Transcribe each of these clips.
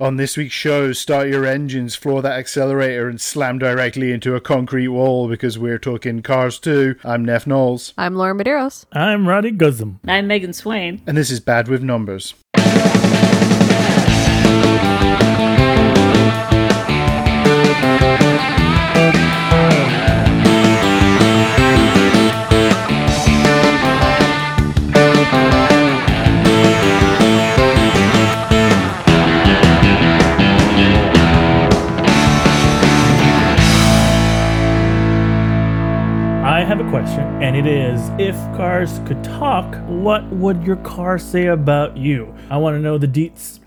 On this week's show, start your engines, floor that accelerator, and slam directly into a concrete wall because we're talking Cars 2. I'm Neff Knowles, I'm Laura Medeiros. I'm Roddy Guzum. I'm Megan Swain. and this is Bad with Numbers. Question, and it is if cars could talk, what would your car say about you? I want to know the deets.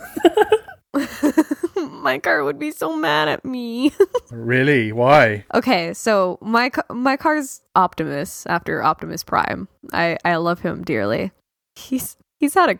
my car would be so mad at me. Really? Why? okay, so my ca- my car's Optimus after Optimus Prime. I I love him dearly. He's he's had a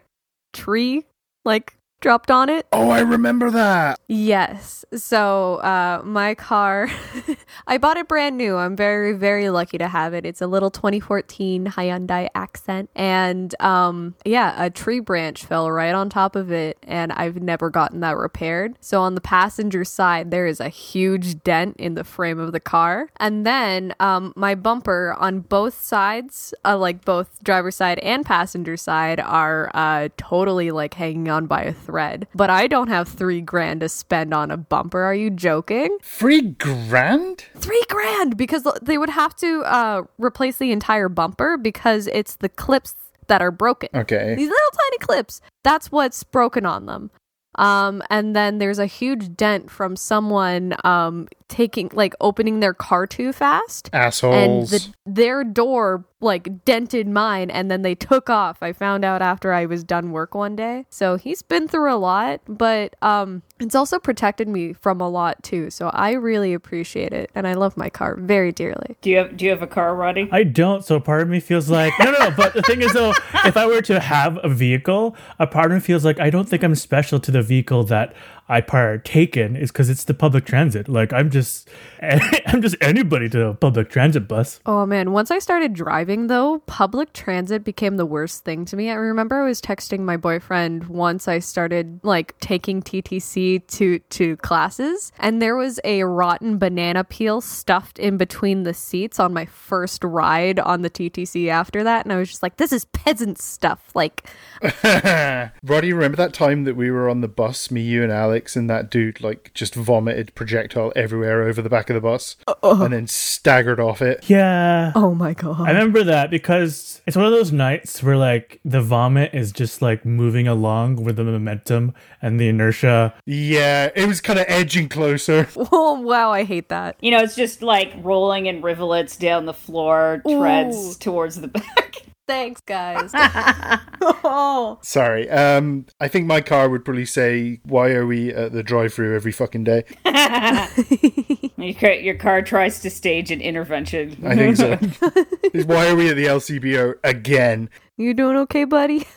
tree like dropped on it. Oh, I remember that. Yes. So, uh, my car, I bought it brand new. I'm very, very lucky to have it. It's a little 2014 Hyundai Accent. And, um, yeah, a tree branch fell right on top of it, and I've never gotten that repaired. So, on the passenger side, there is a huge dent in the frame of the car. And then, um, my bumper on both sides, uh, like both driver's side and passenger side, are, uh, totally like hanging on by a thread. But I don't have three grand to spend on a bumper. Are you joking? Three grand? Three grand because they would have to uh, replace the entire bumper because it's the clips that are broken. Okay. These little tiny clips. That's what's broken on them. Um, and then there's a huge dent from someone um, taking, like, opening their car too fast. And Assholes. the, their door like dented mine and then they took off. I found out after I was done work one day. So he's been through a lot, but um it's also protected me from a lot too. So I really appreciate it and I love my car very dearly. Do you have Do you have a car, Roddy? I don't, so part of me feels like no, no, no. But the thing is, though, if I were to have a vehicle, a part of me feels like I don't think I'm special to the vehicle that I partake in, is because it's the public transit. Like I'm just, I'm just anybody to a public transit bus. Oh man, once I started driving though, public transit became the worst thing to me. I remember I was texting my boyfriend once I started like taking TTC to to classes and there was a rotten banana peel stuffed in between the seats on my first ride on the TTC after that and I was just like this is peasant stuff. Like Roddy, remember that time that we were on the bus, me, you, and Alex, and that dude like just vomited projectile everywhere over the back of the bus, and then staggered off it. Yeah. oh my god. I remember that because it's one of those nights where like the vomit is just like moving along with the momentum and the inertia. Yeah, it was kind of edging closer. oh wow, I hate that. You know, it's just like rolling in rivulets down the floor, treads Ooh. towards the back. Thanks guys. oh. Sorry. Um, I think my car would probably say, "Why are we at the drive-through every fucking day?" your, car, your car tries to stage an intervention. I think so. Why are we at the LCBO again? You doing okay, buddy?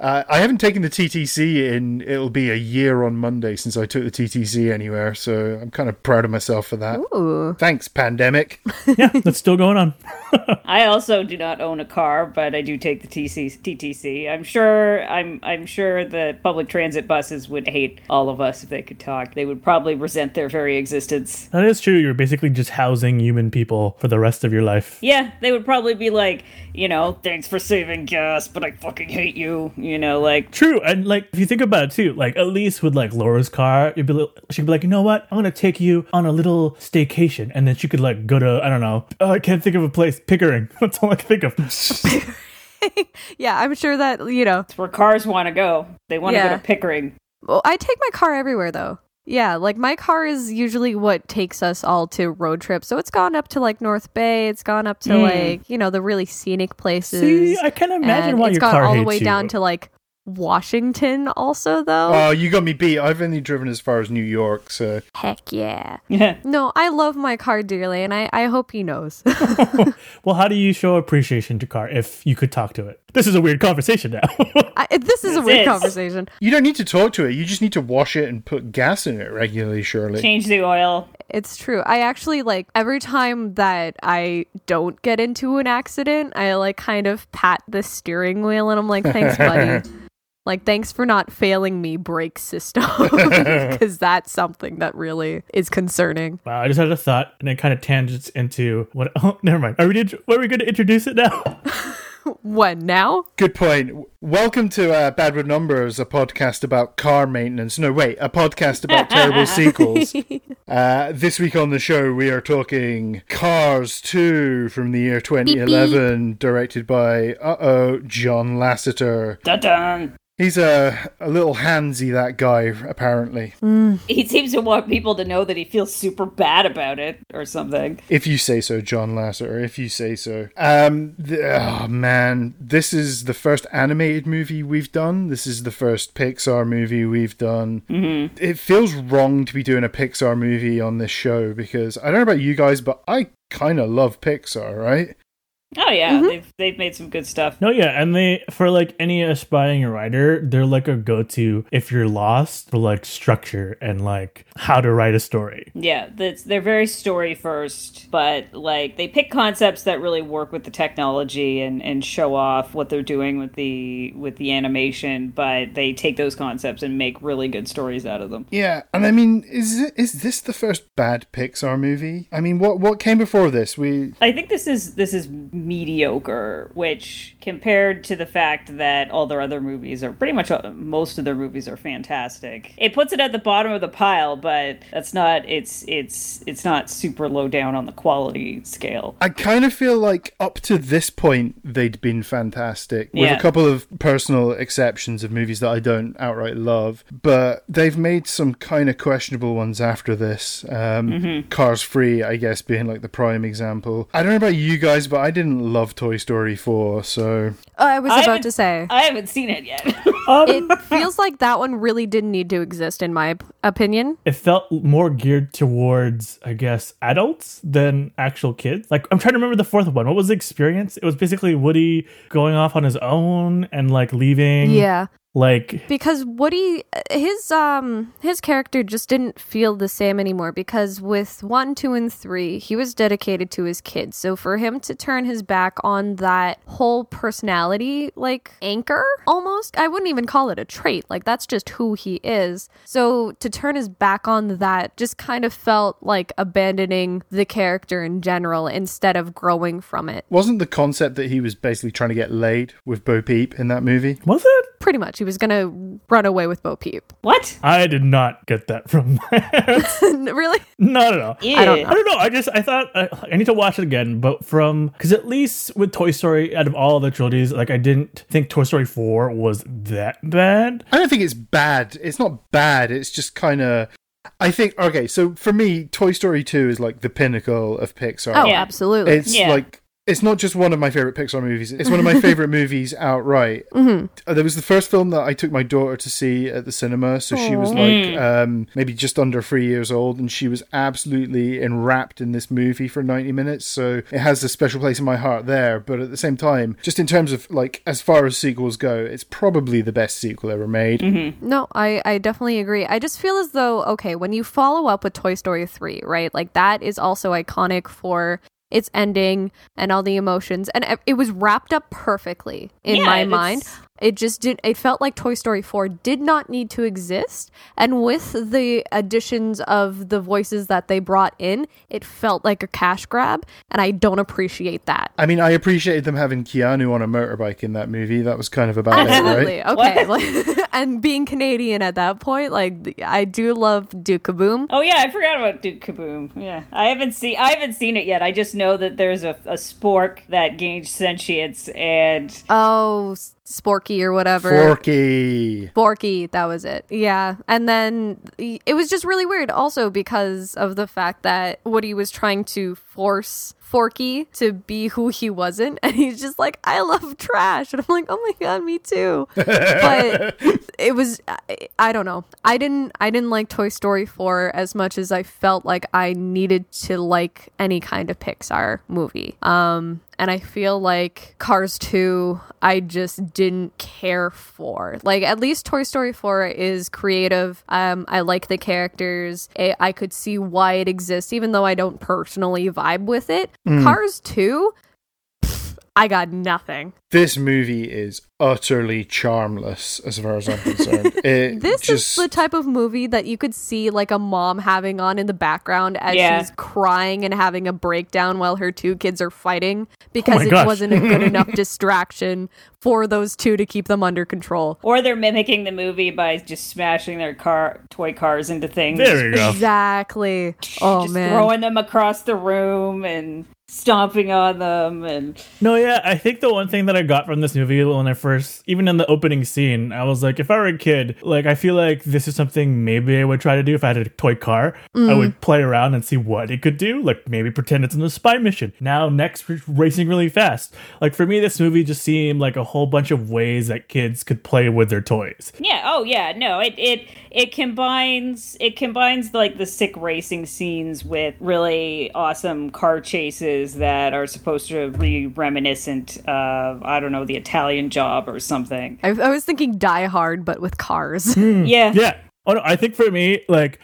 Uh, I haven't taken the TTC in. It'll be a year on Monday since I took the TTC anywhere, so I'm kind of proud of myself for that. Ooh. Thanks, pandemic. Yeah, that's still going on. I also do not own a car, but I do take the TC, TTC. I'm sure I'm I'm sure the public transit buses would hate all of us if they could talk. They would probably resent their very existence. That is true. You're basically just housing human people for the rest of your life. Yeah, they would probably be like, you know, thanks for saving gas, but I fucking hate you. You know, like True, and like if you think about it too, like at least with like Laura's car, you'd be li- she could be like, you know what, I'm gonna take you on a little staycation, and then she could like go to I don't know, oh, I can't think of a place, Pickering. That's all I can think of. Yeah, I'm sure that, you know, it's where cars want to go. They want to Yeah. go to Pickering. well, I take my car everywhere though. Yeah, like my car is usually what takes us all to road trips. So it's gone up to like North Bay, it's gone up to Mm. like, you know, the really scenic places. See, I can't imagine and why it's your gone car all the way you. down to like Washington also though. Oh, you got me beat. I've only driven as far as New York, so Heck yeah. Yeah. No, I love my car dearly and I, I hope he knows. well, how do you show appreciation to car if you could talk to it? This is a weird conversation now. I, this is a weird is. conversation. you don't need to talk to it. You just need to wash it and put gas in it regularly. Surely. Change the oil. It's true. I actually like every time that I don't get into an accident, I like kind of pat the steering wheel and I'm like, thanks, buddy. Like, thanks for not failing me, brake system, because that's something that really is concerning. Wow, I just had a thought, and it kind of tangents into what? Oh, never mind. Are we? Did, are we going to introduce it now? When now? Good point. Welcome to uh, Bad with Numbers, a podcast about car maintenance. No, wait, a podcast about terrible sequels. Uh, this week on the show, we are talking Cars 2 from the year 2011, directed by, uh oh, John Lasseter. Dun dun. He's a, a little handsy, that guy, apparently. He seems to want people to know that he feels super bad about it or something. If you say so, John Lasseter, if you say so. Um, th- oh man, this is the first animated movie we've done. This is the first Pixar movie we've done. Mm-hmm. It feels wrong to be doing a Pixar movie on this show because I don't know about you guys, but I kind of love Pixar, right? Oh yeah, mm-hmm. they've they've made some good stuff. No, yeah, and they for like any aspiring writer, they're like a go-to if you're lost for like structure and like how to write a story. Yeah, that's they're very story first, but like they pick concepts that really work with the technology and and show off what they're doing with the with the animation, but they take those concepts and make really good stories out of them. Yeah, and I mean, is it, is this the first bad Pixar movie? I mean, what what came before this? We I think this is this is mediocre, which compared to the fact that all their other movies are pretty much uh, most of their movies are fantastic. It puts it at the bottom of the pile, but that's not it's it's it's not super low down on the quality scale. I kind of feel like up to this point they'd been fantastic, with Yeah. a couple of personal exceptions of movies that I don't outright love. But they've made some kind of questionable ones after this. Um, Mm-hmm. Cars 3, I guess, being like the prime example. I don't know about you guys, but I didn't love Toy Story 4, so Oh, I was I about to say. I haven't seen it yet. Um, it feels like that one really didn't need to exist, in my op- opinion. It felt more geared towards, I guess, adults than actual kids. Like I'm trying to remember the fourth one. What was the experience? It was basically Woody going off on his own and like leaving. Yeah. Like because Woody his um his character just didn't feel the same anymore because with 1 2 and 3 he was dedicated to his kids. So for him to turn his back on that whole personality like anchor almost I wouldn't even call it a trait. Like that's just who he is. So to turn his back on that just kind of felt like abandoning the character in general instead of growing from it. Wasn't the concept that he was basically trying to get laid with Bo Peep in that movie? was it? pretty much he was going to run away with Bo Peep what? I did not get that from. really not at all. Yeah. I don't I don't know. I just I thought uh, I need to watch it again, but from because at least with Toy Story, out of all the trilogies, like I didn't think Toy Story four was that bad. I don't think it's bad. It's not bad. It's just kind of. I think okay. So for me, Toy Story two is like the pinnacle of Pixar. oh Yeah. absolutely It's Yeah. like it's not just one of my favorite Pixar movies. It's one of my favorite movies outright. Mm-hmm. Uh, There was the first film that I took my daughter to see at the cinema, so she was like um, maybe just under three years old, and she was absolutely enwrapped in this movie for ninety minutes. So it has a special place in my heart there. But at the same time, just in terms of like as far as sequels go, it's probably the best sequel ever made. No, I, I definitely agree. I just feel as though, okay, when you follow up with Toy Story 3, right? Like that is also iconic for its ending and all the emotions. And it- was wrapped up perfectly in Yeah, my mind. It just did, it felt like Toy Story 4 did not need to exist. And with the additions of the voices that they brought in, it felt like a cash grab. And I don't appreciate that. I mean, I appreciated them having Keanu on a motorbike in that movie. That was kind of about it, Absolutely. right? Okay. Like, and being Canadian at that point, like I do love Duke Kaboom. Oh yeah, I forgot about Duke Kaboom. Yeah, I haven't seen I haven't seen it yet. I just know that there's a, a spork that gains sentience, and Oh, S- Sporky or whatever. Forky. Forky, that was it. Yeah. And then it was just really weird also because of the fact that Woody was trying to force Forky to be who he wasn't. And he's just like, I love trash. And I'm like, oh my God, me too. but it was, I, I don't know. I didn't, I didn't like Toy Story 4 as much as I felt like I needed to like any kind of Pixar movie. Um, and I feel like Cars 2, I just didn't care for. Like, at least Toy Story 4 is creative. Um, I like the characters. I, I could see why it exists, even though I don't personally vibe with it. Cars 2, pff, I got nothing. This movie is utterly charmless as far as I'm concerned. It This just is the type of movie that you could see like a mom having on in the background as Yeah. she's crying and having a breakdown while her two kids are fighting oh because my it gosh. wasn't a good enough distraction for those two to keep them under control. Or they're mimicking the movie by just smashing their car toy cars into things. There you go. Exactly. Oh just man. throwing them across the room and stomping on them and No, yeah, I think the one thing that I got from this movie when I first, even in the opening scene, I was like, if I were a kid, like, I feel like this is something maybe I would try to do if I had a toy car. I would mm-hmm. play around and see what it could do, like maybe pretend it's in a spy mission. Now, next, we're racing really fast. Like, for me, this movie just seemed like a whole bunch of ways that kids could play with their toys. yeah oh yeah no it it it combines it combines like the sick racing scenes with really awesome car chases that are supposed to be reminiscent of i don't know the italian job or something I, I was thinking Die Hard, but with cars. Hmm. yeah Yeah. Oh, no, I think for me, like,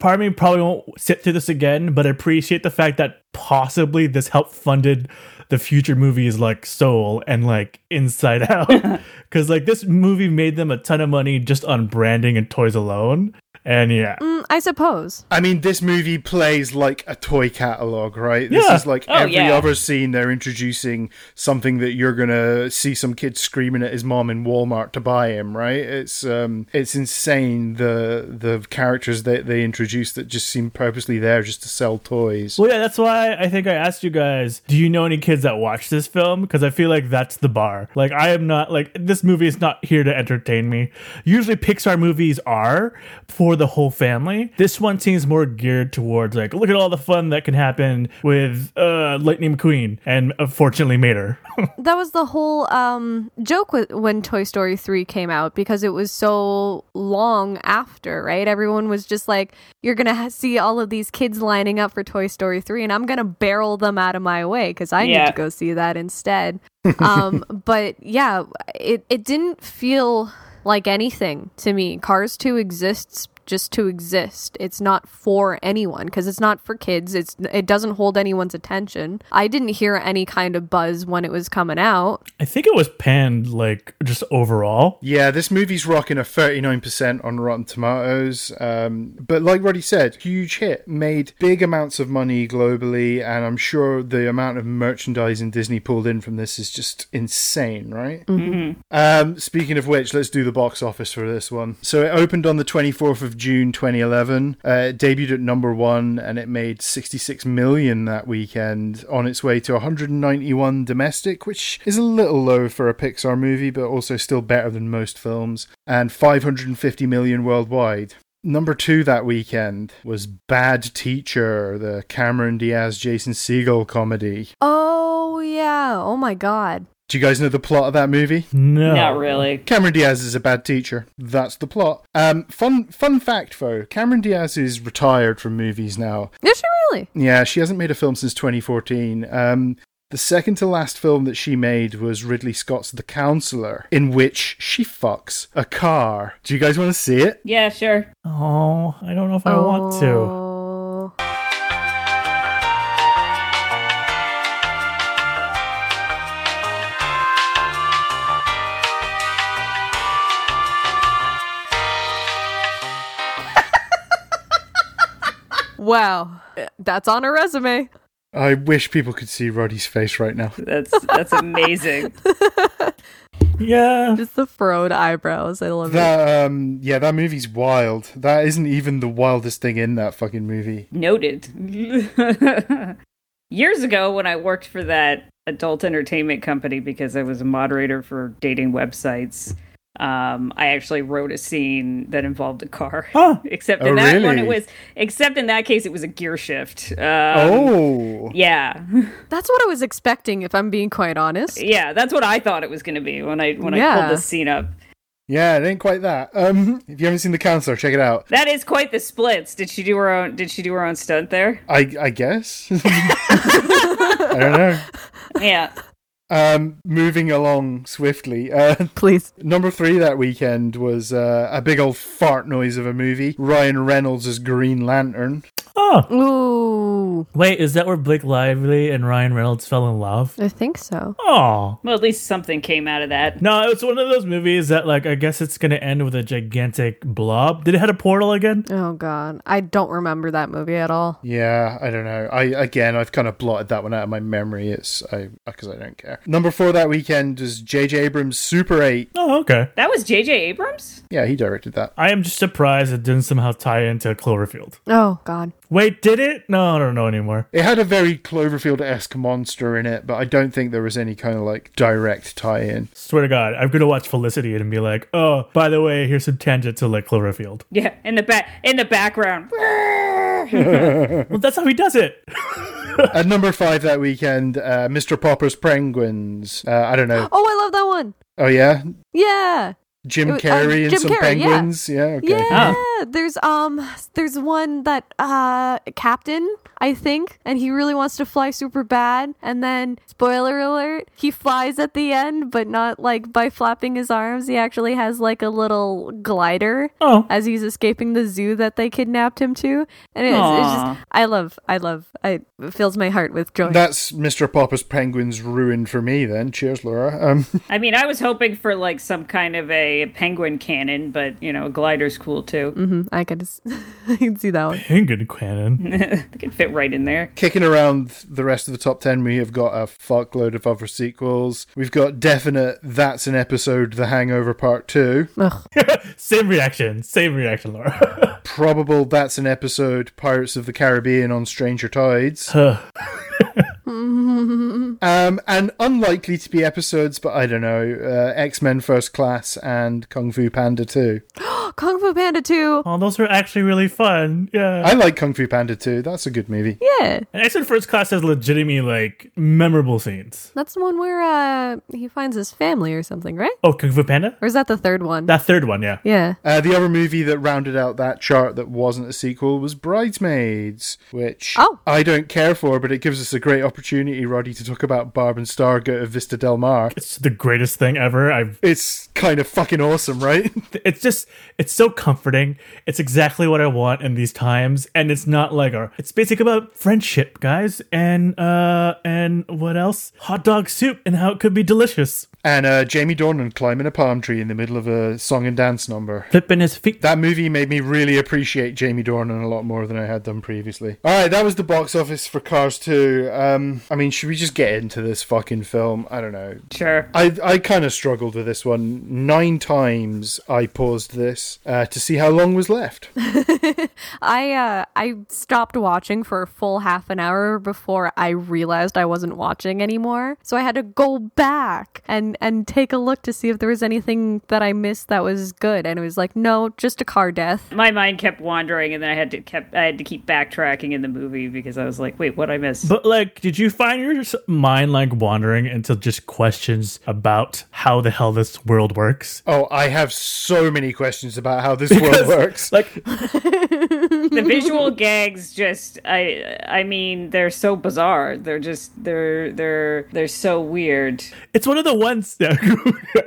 part of me probably won't sit through this again, but I appreciate the fact that possibly this helped funded the future movies like Soul and like Inside Out. Because, like, this movie made them a ton of money just on branding and toys alone. And yeah. Mm, I suppose. I mean, this movie plays like a toy catalog, right? This is like Oh, every yeah. other scene they're introducing something that you're gonna see some kid screaming at his mom in Walmart to buy him, right? It's um, it's insane the the characters that they introduce that just seem purposely there just to sell toys. Well, yeah, that's why I think I asked you guys, do you know any kids that watch this film? Because I feel like that's the bar. Like, I am not, like, this movie is not here to entertain me. Usually, Pixar movies are for the whole family. This one seems more geared towards, like, look at all the fun that can happen with uh, Lightning McQueen and unfortunately Mater. That was the whole um, joke with, when Toy Story 3 came out because it was so long after, right? Everyone was just like, you're going to ha- see all of these kids lining up for Toy Story 3, and I'm going to barrel them out of my way because I Yeah. need to go see that instead. um, but yeah, it, it didn't feel like anything to me. Cars 2 exists just to exist. It's not for anyone because it's not for kids. It's it doesn't hold anyone's attention. I didn't hear any kind of buzz when it was coming out. I think it was panned, like, just overall. Yeah, this movie's rocking a 39% on Rotten Tomatoes. Um, but like Roddy said, huge hit. Made big amounts of money globally, and I'm sure the amount of merchandising Disney pulled in from this is just insane, right? Um, speaking of which, let's do the box office for this one. So it opened on the 24th of June 2011. Uh, it debuted at number one, and it made 66 million that weekend on its way to 191 domestic, which is a little low for a Pixar movie, but also still better than most films, and 550 million worldwide. Number two that weekend was Bad Teacher, the Cameron Diaz Jason Segel comedy. Oh yeah. Oh my god. Do you guys know the plot of that movie? No. not really Cameron Diaz is a bad teacher. That's the plot. Um, fun fun fact though, Cameron Diaz is retired from movies now. Is she really? Yeah, she hasn't made a film since 2014. Um, the second to last film that she made was Ridley Scott's The Counselor, in which she fucks a car. Do you guys want to see it? yeah sure Oh, I don't know if I want to. Wow, that's on a resume. I wish people could see Roddy's face right now. that's that's amazing Yeah. Just the furrowed eyebrows. I love it. That um, yeah, that movie's wild. That isn't even the wildest thing in that fucking movie. Noted. Years ago, when I worked for that adult entertainment company because I was a moderator for dating websites, um, I actually wrote a scene that involved a car. Huh. except Oh, in that one, it was. Except in that case, it was a gear shift. Um, oh, Yeah, That's what I was expecting, if I'm being quite honest. yeah, that's what I thought it was going to be when I when I pulled this scene up. yeah, it ain't quite that. Um, if you haven't seen The Counselor, check it out. That is quite the splits. Did she do her own? Did she do her own stunt there? I I guess. I don't know. Yeah. Um, moving along swiftly. Uh, Please. number three that weekend was uh, a big old fart noise of a movie. Ryan Reynolds as Green Lantern. Oh, Ooh, wait, is that where Blake Lively and Ryan Reynolds fell in love? I think so. Oh. Well, at least something came out of that. No, it's one of those movies that, like, I guess it's gonna end with a gigantic blob. Did it have a portal again? Oh god, I don't remember that movie at all. Yeah, I don't know. I again, I've kind of blotted that one out of my memory. It's I because I don't care. Number four that weekend is J.J. Abrams' Super Eight. Oh, okay. That was J.J. Abrams? Yeah, he directed that. I am just surprised it didn't somehow tie into Cloverfield. Oh god. Wait, did it? No, I don't know anymore. It had a very Cloverfield-esque monster in it, but I don't think there was any kind of like direct tie-in. Swear to God, I'm gonna watch Felicity and be like, oh, by the way, here's some tangent to like Cloverfield. Yeah, in the back, in the background. Well, that's how he does it. At number five that weekend, uh, Mr. Popper's Penguins. Uh, I don't know. Oh, I love that one. Oh yeah, Yeah. Jim It was- uh, Carrey and Jim some Carrey, yeah. penguins. Yeah, okay. Yeah. There's um there's one that uh Captain, I think, and he really wants to fly super bad and then spoiler alert, he flies at the end but not like by flapping his arms. He actually has like a little glider Oh, as he's escaping the zoo that they kidnapped him to. And it's, it's just I love I love I it fills my heart with joy. That's Mr. Popper's Penguins ruined for me. Then, cheers, Laura. Um, I mean, I was hoping for like some kind of a penguin cannon, but you know, a glider's cool too. Mhm, I could s- I can see that one. Penguin Cannon. It could fit right in there. kicking around the rest of the top 10 we have got a fuckload of other sequels we've got definite that's an episode the hangover part 2 same reaction. Same reaction, Laura. probable that's an episode pirates of the caribbean on stranger tides um and unlikely to be episodes but i don't know uh, x-men first class and kung fu panda 2 Kung Fu Panda 2. oh, those were actually really fun. Yeah. i like kung fu panda 2 that's a good movie Yeah. and X-Men First Class has legitimately like memorable scenes. That's the one where uh he finds his family or something, right? Oh, Kung Fu Panda. Or is that the third one? That third one, yeah. yeah. uh, the other movie that rounded out that chart that wasn't a sequel was Bridesmaids, which Oh. I don't care for, but it gives us a great opportunity, Roddy, to talk about Barb and Star Go to Vista Del Mar. It's the greatest thing ever. I've It's kind of fucking awesome, right? it's just it's so comforting. It's exactly what i want in these times and it's not like our it's basically about friendship guys and uh and what else? Hot dog soup and how it could be delicious and uh, Jamie Dornan climbing a palm tree in the middle of a song and dance number. flipping his feet That movie made me really appreciate Jamie Dornan a lot more than I had done previously. All right, that was the box office for Cars 2. Um, I mean, should we just get into this fucking film? I don't know. Sure. I I kind of struggled with this one. Nine times I paused this uh, to see how long was left. I uh I stopped watching for a full half an hour before I realized I wasn't watching anymore. So I had to go back and and take a look to see if there was anything that I missed that was good and it was like no, just a car death. My mind kept wandering, and then I had to kept I had to keep backtracking in the movie because I was like, wait, what I missed? but like did you find your mind like wandering into just questions about how the hell this world works Oh, I have so many questions about how this world works. like the visual gags just I I mean they're so bizarre. They're just they're they're they're so weird. it's one of the ones that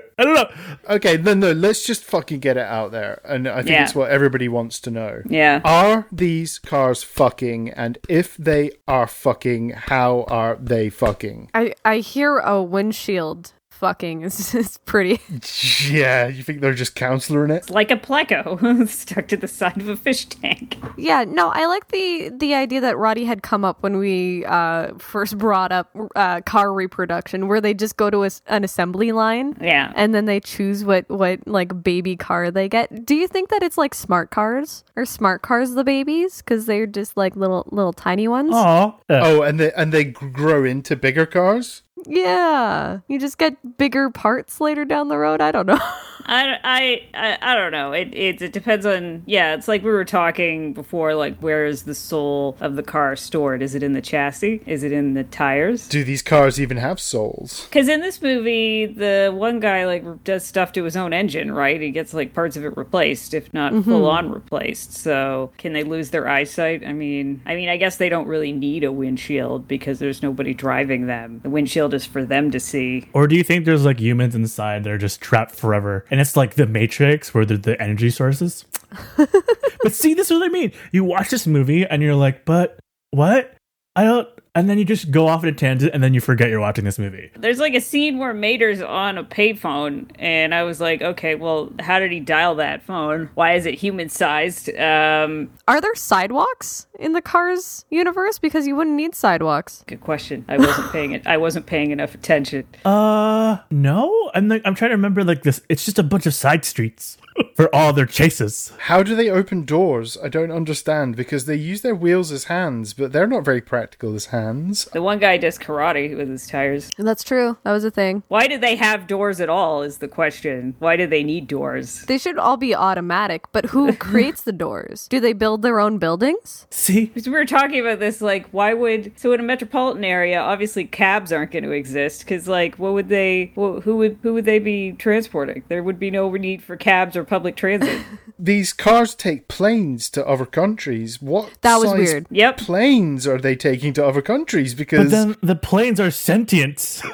i don't know Okay, no, no, let's just fucking get it out there. And I think Yeah. it's what everybody wants to know. Yeah. Are these cars fucking? And if they are fucking, how are they fucking? I I hear a windshield fucking is is pretty Yeah, you think they're just counseling it? It's Like a pleco stuck to the side of a fish tank. Yeah, no, I like the the idea that Roddy had come up when we uh, first brought up uh, car reproduction, where they just go to a s an assembly line, Yeah. and then they choose what what like baby car they get. Do you think that it's like smart cars or smart cars the babies because they're just like little little tiny ones? oh Oh, and they and they grow into bigger cars. Yeah, you just get bigger parts later down the road. I don't know. I, I, I, I don't know. It, it it depends on yeah. It's like we were talking before. Like, where is the soul of the car stored? Is it in the chassis? Is it in the tires? Do these cars even have souls? Because in this movie, the one guy like does stuff to his own engine, right? He gets like parts of it replaced, if not mm-hmm. full on replaced. So can they lose their eyesight? I mean, I mean, I guess they don't really need a windshield because there's nobody driving them. The windshield is for them to see. Or do you think there's like humans inside that are just trapped forever? And it's like the Matrix where they're the energy sources? but but see, this is what I mean. You watch this movie and you're like, but what? I don't. And then you just go off in a tangent and then you forget you're watching this movie. There's like a scene where Mater's on a payphone, and I was like, okay, well, how did he dial that phone? Why is it human sized? Um, Are there sidewalks in the Cars universe? Because you wouldn't need sidewalks. good question. I wasn't paying it. I wasn't paying enough attention. Uh, no. I'm like, I'm trying to remember like this. It's just a bunch of side streets for all their chases. How do they open doors? I don't understand because they use their wheels as hands, but they're not very practical as hands. The one guy does karate with his tires. That's true. That was a thing. Why do they have doors at all? Is the question. Why do they need doors? They should all be automatic, but who creates the doors? Do they build their own buildings? See, Because we were talking about this, like, why would so in a metropolitan area, obviously cabs aren't going to exist. Because, like, what would they? Wh- who would who would they be transporting? There would be no need for cabs or public transit. These cars take planes to other countries. What That was size weird. Yep. planes are they taking to other countries? but Because then the planes are sentient.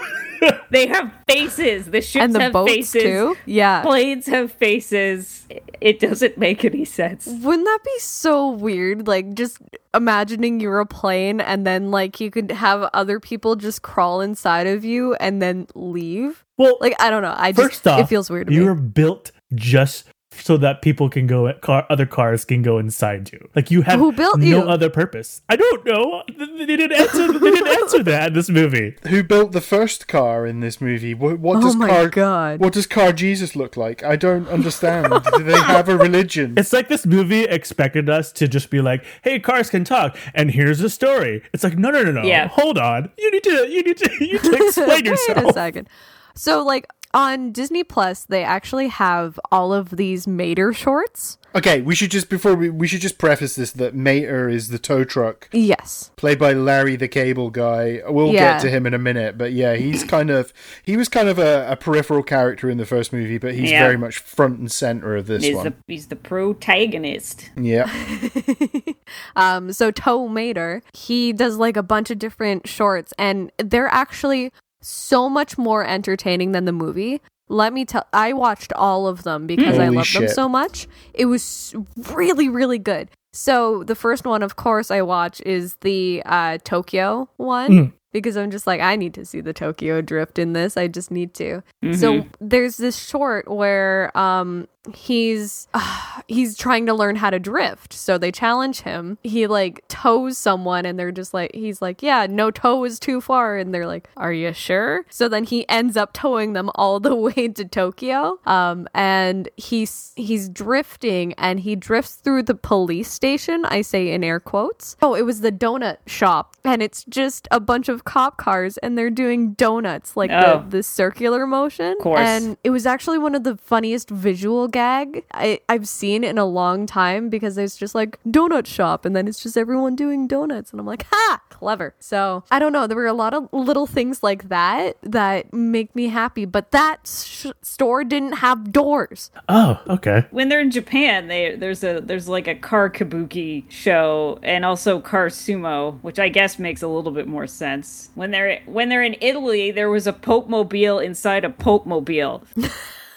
They have faces. The ships And the have boats faces. too? Yeah. Planes have faces. It doesn't make any sense. Wouldn't that be so weird? Like just imagining you're a plane and then like you could have other people just crawl inside of you and then leave. well, Like I don't know. I just first off, it feels weird to you me. were built just so that people can go, car, other cars can go inside you. Like you have Who built no you? other purpose. I don't know. They they didn't answer. They didn't answer that in this movie. who built the first car in this movie? What, what Oh does my car God. What does car Jesus look like? I don't understand. Do they have a religion? It's like this movie expected us to just be like, "Hey, cars can talk," and here's the story. It's like, no, no, no, no. Yeah. Hold on. You need to. You need to. You need to explain yourself. Wait a second. So like on Disney Plus, they actually have all of these Mater shorts. Okay, we should just before we we should just preface this that Mater is the tow truck Yes. played by Larry the Cable Guy. We'll Yeah. get to him in a minute, but yeah, he's kind of he was kind of a, a peripheral character in the first movie, but he's Yeah. very much front and center of this He's one. the he's the protagonist. Yeah, Um, so Tow Mater, he does like a bunch of different shorts, and they're actually so much more entertaining than the movie. Let me tell, I watched all of them because I Holy love them so much. It was really, really good. So the first one, of course, I watch is the uh, Tokyo one. Because I'm just like, I need to see the Tokyo drift in this. I just need to. So there's this short where um he's he's trying to learn how to drift. So they challenge him. He like tows someone and they're just like he's like, "Yeah, no tow is too far." And they're like, "Are you sure?" So then he ends up towing them all the way to Tokyo. Um and he's he's drifting and he drifts through the police station. I say in air quotes. Oh, it was the donut shop and it's just a bunch of cop cars and they're doing donuts like Oh. the the circular motion. course. And it was actually one of the funniest visual gag I, I've seen in a long time because there's just like donut shop and then it's just everyone doing donuts and I'm like, ha, clever. So I don't know. There were a lot of little things like that that make me happy, but that sh- store didn't have doors. Oh, okay. when they're in Japan, they there's a there's like a car kabuki show and also car sumo, which I guess makes a little bit more sense. When they're when they're in Italy, there was a Pope mobile inside a Pope mobile.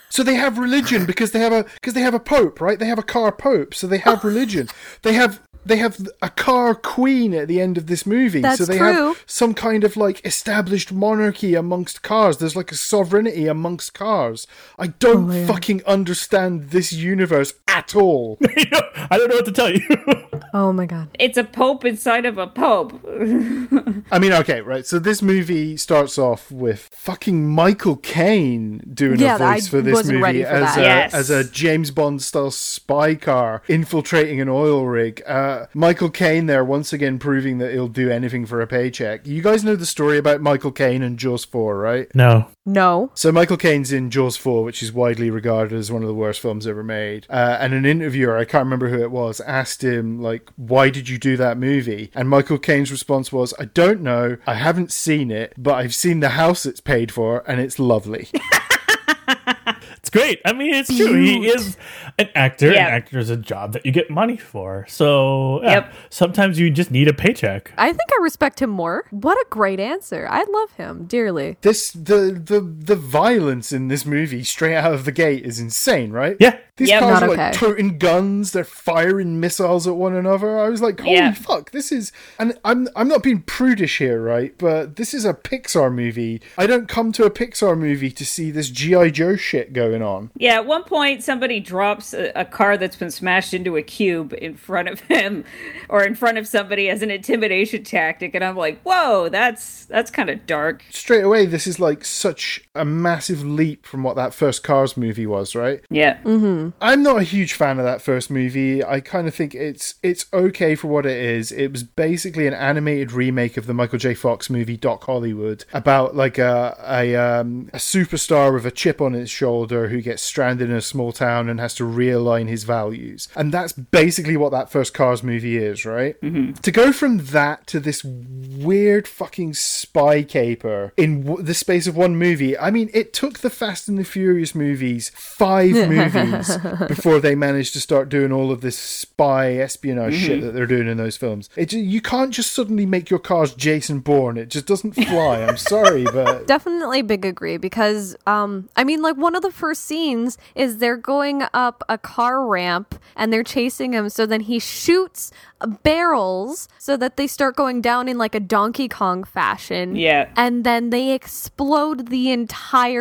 so they have religion because they have a because they have a pope, right? They have a car pope, so they have religion. They have they have a car queen at the end of this movie, so they true. have some kind of like established monarchy amongst cars. There's like a sovereignty amongst cars. I don't Oh, fucking understand this universe at all. I don't know what to tell you. Oh my god. It's a Pope inside of a Pope. I mean, okay, right. So this movie starts off with fucking Michael Caine doing Yeah, a voice I for this movie for as a Yes. as a James Bond style spy car infiltrating an oil rig. Uh, Michael Caine there once again proving that he'll do anything for a paycheck. You guys know the story about Michael Caine and Jaws four, right? no. No. So Michael Caine's in Jaws 4, which is widely regarded as one of the worst films ever made. Uh, and an interviewer, I can't remember who it was, asked him like, "Why did you do that movie?" And Michael Caine's response was, "I don't know. I haven't seen it, but I've seen the house it's paid for, and it's lovely." It's great. I mean, it's true. He is an actor. Yeah. An actor is a job that you get money for. So yeah, Yep. sometimes you just need a paycheck. I think I respect him more. What a great answer. I love him dearly. this the the the violence in this movie straight out of the gate is insane, right? Yeah. These Yep. cars are like okay. toting guns. They're firing missiles at one another. I was like, holy Yeah. fuck, this is. And I'm I'm not being prudish here, right? But this is a Pixar movie. I don't come to a Pixar movie to see this GI Joe shit going on. Yeah, at one point somebody drops a, a car that's been smashed into a cube in front of him or in front of somebody as an intimidation tactic and I'm like, "Whoa, that's that's kind of dark." Straight away, this is like such a massive leap from what that first Cars movie was, right? Yeah. I'm not a huge fan of that first movie. I kind of think it's it's okay for what it is. It was basically an animated remake of the Michael J. Fox movie Doc Hollywood about like a a, um, a superstar with a chip on his shoulder who gets stranded in a small town and has to realign his values. And that's basically what that first Cars movie is, right? Mm-hmm. To go from that to this weird fucking spy caper in w- the space of one movie. I mean, it took the Fast and the Furious movies five movies before they managed to start doing all of this spy espionage shit that they're doing in those films. It you can't just suddenly make your cars Jason Bourne. It just doesn't fly. I'm sorry, but Definitely big agree because um I mean like one of the first scenes is they're going up a car ramp and they're chasing him so then he shoots barrels so that they start going down in like a Donkey Kong fashion. Yeah. And then they explode the entire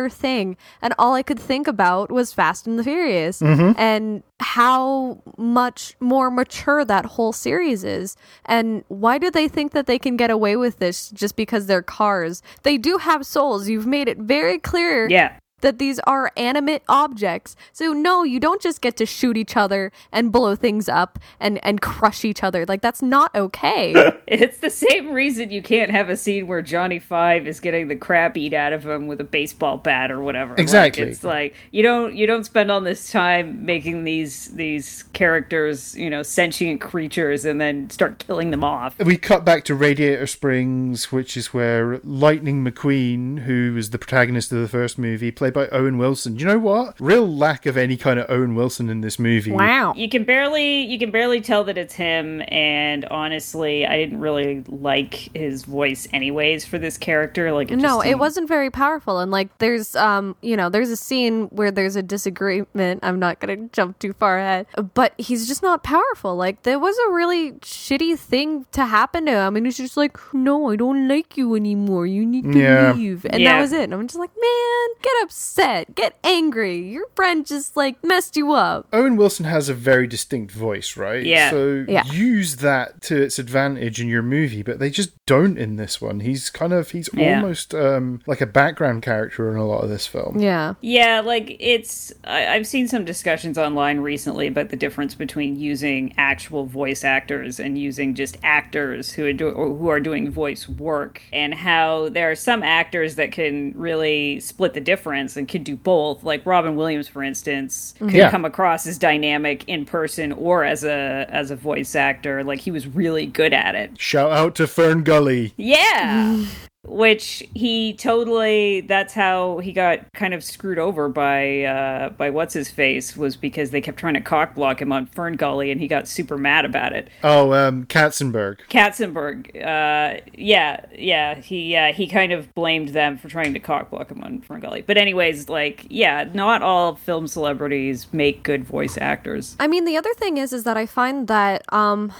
thing. And all I could think about was Fast and the Furious mm-hmm. and how much more mature that whole series is. And why do they think that they can get away with this just because they're cars? They do have souls. You've made it very clear Yeah. That these are animate objects. So no, you don't just get to shoot each other and blow things up and and crush each other. Like that's not okay. It's the same reason you can't have a scene where Johnny Five is getting the crap beat out of him with a baseball bat or whatever. Like, Exactly. it's like you don't you don't spend all this time making these these characters, you know, sentient creatures and then start killing them off. we cut back to Radiator Springs, which is where Lightning McQueen, who was the protagonist of the first movie, played by Owen Wilson. Do you know what? Real lack of any kind of Owen Wilson in this movie. wow. You can barely you can barely tell that it's him and honestly, I didn't really like his voice anyways for this character. Like it no just it wasn't very powerful and like there's um you know there's a scene where there's a disagreement i'm not gonna jump too far ahead but he's just not powerful like there was a really shitty thing to happen to him and he's just like no i don't like you anymore you need to Yeah. leave and Yeah. that was it and i'm just like man get upset get angry your friend just like messed you up Owen Wilson has a very distinct voice, right? Yeah. So Yeah. use that to its advantage in your movie, but they just don't in this one. He's kind of he's Yeah. almost um, like a background character in a lot of this film. yeah Yeah, like it's. I, I've seen some discussions online recently about the difference between using actual voice actors and using just actors who are do, or who are doing voice work, and how there are some actors that can really split the difference and can do both. Like Robin Williams, for instance, could Yeah. come across as dynamic in person or as a as a voice actor. Like he was really good at it. Shout out to Fern Gully. Yeah. Which he totally that's how he got kind of screwed over by uh by what's his face was because they kept trying to cock block him on Fern Gully and he got super mad about it. Oh, um, Katzenberg. Katzenberg, uh yeah, yeah, he uh, he kind of blamed them for trying to cock block him on Fern Gully. But anyways, like yeah, not all film celebrities make good voice actors. I mean, the other thing is, is that I find that um,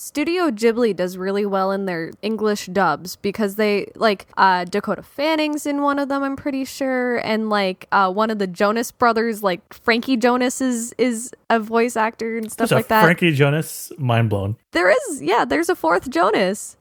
Studio Ghibli does really well in their English dubs because they like uh, Dakota Fanning's in one of them, I'm pretty sure, and like uh, one of the Jonas brothers, like Frankie Jonas is is a voice actor and stuff So like that. Frankie Jonas, mind blown. There is, yeah, there's a fourth Jonas.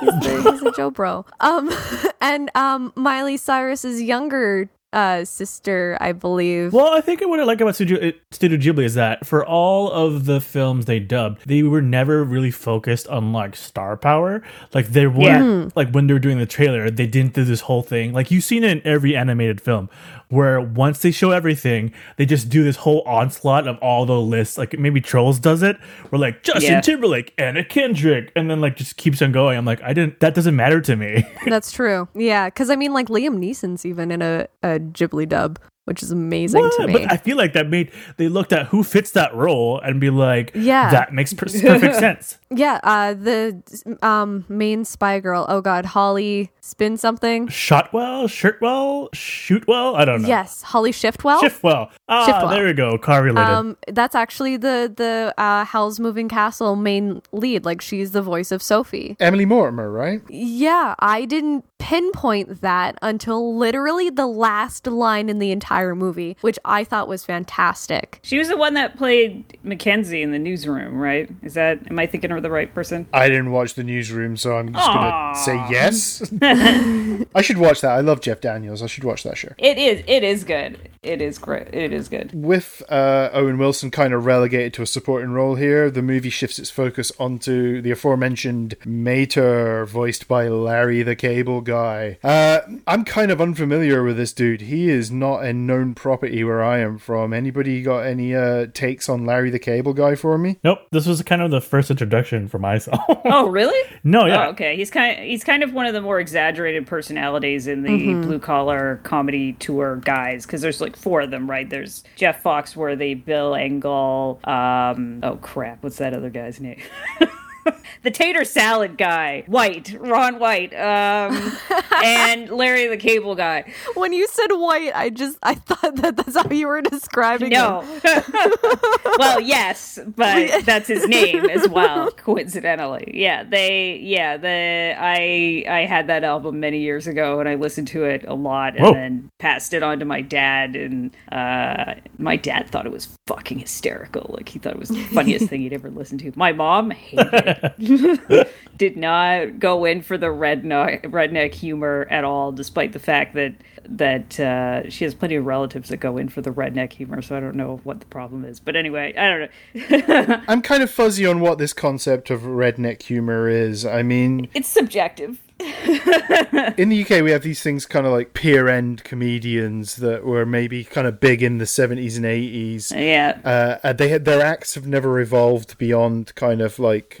He's, the, he's a Joe bro. Um, and um, Miley Cyrus's younger uh sister, I believe. Well, I think what I like about Studio, uh, Studio Ghibli is that for all of the films they dubbed, they were never really focused on like star power. Like they weren't like when they were doing the trailer, they didn't do this whole thing. Like you've seen it in every animated film, where once they show everything, they just do this whole onslaught of all the lists. Like maybe Trolls does it, where like Justin Yeah. Timberlake, Anna Kendrick, and then like just keeps on going. I'm like, I didn't. That doesn't matter to me. That's true. Yeah, because I mean, like Liam Neeson's even in a, a Ghibli dub. which is amazing What? to me. But I feel like that made they looked at who fits that role and be like, Yeah. that makes per- perfect sense. Yeah, uh, the um, main spy girl. Oh God, Holly spin something. Shotwell, Shirtwell, Shootwell. I don't know. Yes, Holly Shiftwell. Shiftwell. Ah, Shiftwell. there we go. Car related. Um, that's actually the the uh, Howl's Moving Castle main lead. Like she's the voice of Sophie. Emily Mortimer, right? Yeah, I didn't pinpoint that until literally the last line in the entire movie, which I thought was fantastic. She was the one that played Mackenzie in the newsroom, right? Is that am I thinking of the right person? I didn't watch the newsroom, so I'm just Aw. gonna say yes. I should watch that. I love Jeff Daniels. I should watch that show. It is. It is good. It is great. It is good. With uh, Owen Wilson kind of relegated to a supporting role here, the movie shifts its focus onto the aforementioned Mater, voiced by Larry the Cable Guy. Uh, I'm kind of unfamiliar with this dude. He is not a known property where I am from. Anybody got any uh, takes on Larry the Cable Guy for me? nope. This was kind of the first introduction for myself. Oh, really? no, yeah. Oh, okay. He's kind. Of, he's kind of one of the more exaggerated personalities in the Mm-hmm. blue collar comedy tour guys because there's like four of them, right? There's Jeff Foxworthy, Bill Engvall. Um, oh crap, what's that other guy's name? the tater salad guy, White, Ron White, um, and Larry the Cable Guy. When you said white, I just I thought that that's how you were describing No. him. well, yes, but that's his name as well, coincidentally. Yeah, they yeah, the I I had that album many years ago and I listened to it a lot and Whoa. then passed it on to my dad and uh my dad thought it was fucking hysterical. Like he thought it was the funniest thing he'd ever listened to. My mom hated it. Did not go in for the redneck redneck humor at all, despite the fact that that uh, she has plenty of relatives that go in for the redneck humor. So I don't know what the problem is. But anyway, I don't know. I'm kind of fuzzy on what this concept of redneck humor is. I mean, it's subjective. in the UK, we have these things kind of like pier end comedians that were maybe kind of big in the 70s and 80s. Yeah. Uh, they had their acts have never evolved beyond kind of like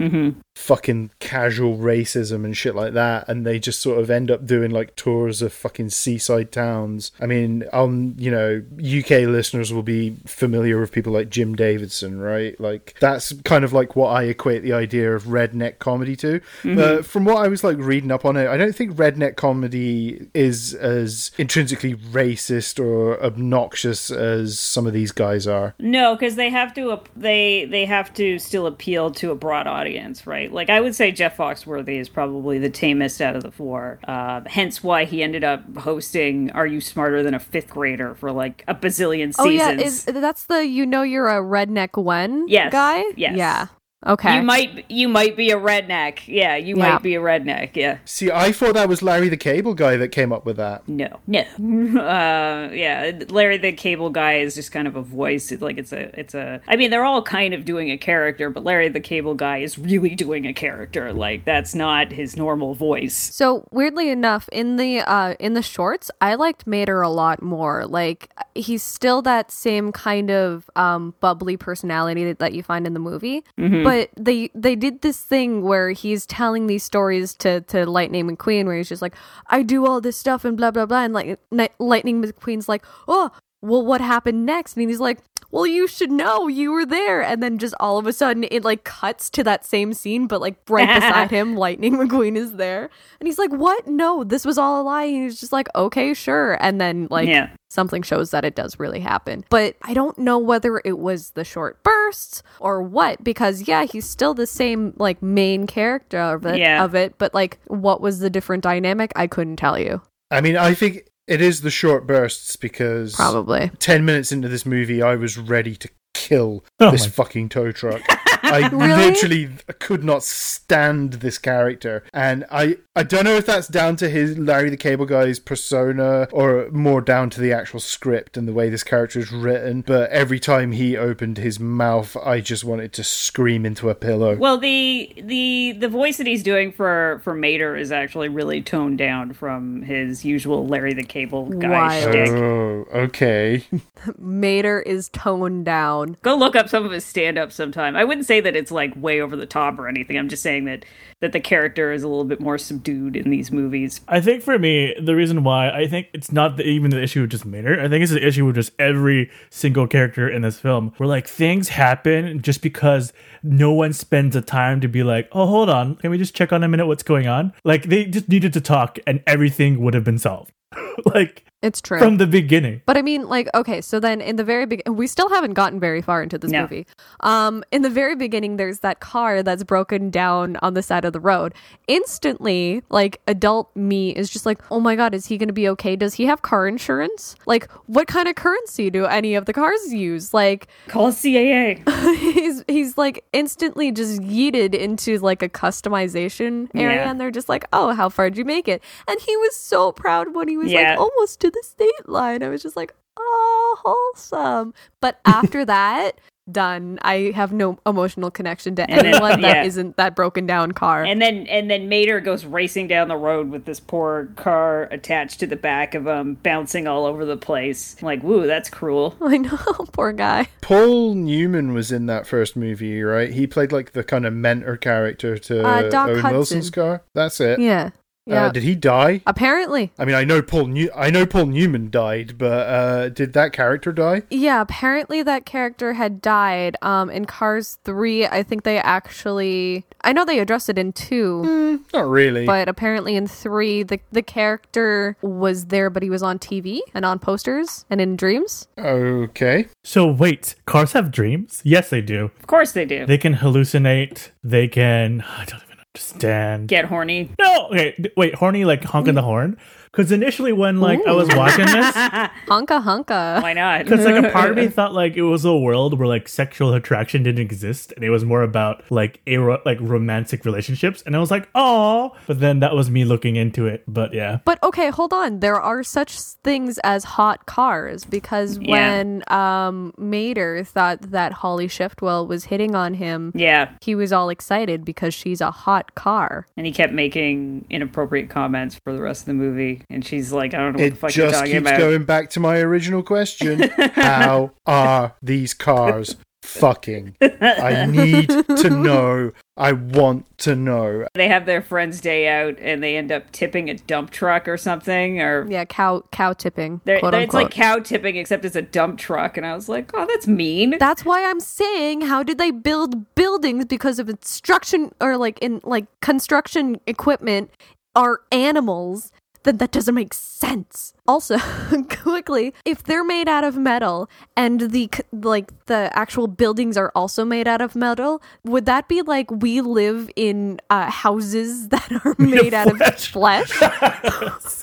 fucking casual racism and shit like that, and they just sort of end up doing like tours of fucking seaside towns. I mean, um, you know, UK listeners will be familiar with people like Jim Davidson, right? Like that's kind of like what I equate the idea of redneck comedy to. But from what I was like reading up on it, I don't think redneck comedy is as intrinsically racist or obnoxious as some of these guys are. No, because they have to they they have to still appeal to a broad audience, right? Like I would say Jeff Foxworthy is probably the tamest out of the four. Uh, hence why he ended up hosting "Are You Smarter Than a Fifth Grader" for like a bazillion seasons. Oh yeah, is that's the you know you're a redneck when Yes, guy? yes. Yeah. Okay. You might you might be a redneck. Yeah, you Yeah. might be a redneck. Yeah. See, I thought that was Larry the Cable Guy that came up with that. No, no. Uh, yeah, Larry the Cable Guy is just kind of a voice. It's like it's a, it's a. I mean, they're all kind of doing a character, but Larry the Cable Guy is really doing a character. Like that's not his normal voice. So weirdly enough, in the uh in the shorts, I liked Mater a lot more. Like he's still that same kind of um bubbly personality that, that you find in the movie. But they they did this thing where he's telling these stories to to Lightning McQueen where he's just like, I do all this stuff and blah blah blah and like Ni- Lightning McQueen's like, "Oh, well what happened next?" And he's like, well, you should know you were there. And then just all of a sudden it like cuts to that same scene, but like right beside him, Lightning McQueen is there. And he's like, What? No, this was all a lie. And he's just like, Okay, sure. And then like Yeah. something shows that it does really happen. But I don't know whether it was the short bursts or what, because yeah, he's still the same like main character of it Yeah. of it, but like what was the different dynamic? I couldn't tell you. I mean, I think it is the short bursts because Probably. 10 minutes into this movie, I was ready to kill Oh this my- fucking tow truck. I Really? literally could not stand this character. And I, I don't know if that's down to his Larry the Cable Guy's persona or more down to the actual script and the way this character is written. But every time he opened his mouth, I just wanted to scream into a pillow. Well, the the the voice that he's doing for for Mater is actually really toned down from his usual Larry the Cable Guy Wild. shtick. Oh, okay. Mater is toned down. Go look up some of his stand up sometime. I wouldn't say say that it's like way over the top or anything. I'm just saying that that the character is a little bit more subdued in these movies. I think for me, the reason why I think it's not the, even the issue with just Maynard. I think it's the issue with just every single character in this film. Where like things happen just because no one spends the time to be like, oh, hold on, can we just check on a minute what's going on? Like they just needed to talk, and everything would have been solved. like It's true. from the beginning. But I mean, like, okay, so then in the very beginning, we still haven't gotten very far into this No. movie. Um, in the very beginning, there's that car that's broken down on the side of the road. Instantly, like, adult me is just like, oh my god, is he going to be okay? Does he have car insurance? Like, what kind of currency do any of the cars use? Like, Call CAA. he's he's like instantly just yeeted into like a customization area, Yeah. and they're just like, oh, how far did you make it? And he was so proud when he was Yeah. like almost to the state line. I was just like, oh, wholesome. But after that, done. I have no emotional connection to And then- anyone that yeah. not that broken down car. And then and then Mater goes racing down the road with this poor car attached to the back of him, bouncing all over the place. Like, woo, that's cruel. I know, poor guy. Paul Newman was in that first movie, right? He played like the kind of mentor character to Uh, Doc Owen Hudson. Wilson's car. That's it. Yeah, yeah. Uh, did he die? Apparently, I mean, I know Paul New- I know Paul Newman died, but uh, did that character die? Yeah, apparently that character had died. Um, in Cars 3, I think they actually. I know they addressed it in 2, Not really. but apparently in 3, the, the character was there, but he was on TV and on posters and in dreams. okay. So wait, cars have dreams? Yes, they do. Of course they do. They can hallucinate. They can. I don't understand. Get horny. No, okay, wait, horny like honking the mm. horn. Because initially, when like I was watching this, Hunka hunka. Why not? because like a part of me thought like it was a world where like sexual attraction didn't exist, and it was more about like a ro- like romantic relationships, and I was like, oh, but then that was me looking into it. But yeah, But okay, hold on. There are such things as hot cars because Yeah. when um Mater thought that Holly Shiftwell was hitting on him, yeah. he was all excited because she's a hot car. And he kept making inappropriate comments for the rest of the movie. And she's like, I don't know what the It fuck you're just talking keeps about. going back to my original question. How are these cars fucking? I need to know. I want to know. They have their friend's day out and they end up tipping a dump truck or something. Or Yeah, cow cow tipping. they're, quote they're- it's like cow tipping, except it's a dump truck. And I was like, oh, that's mean. That's why I'm saying how did they build buildings because of instruction or like in like construction equipment are animals then that doesn't make sense. Also, quickly, if they're made out of metal and the like the actual buildings are also made out of metal, would that be like we live in uh, houses that are made out of flesh. flesh?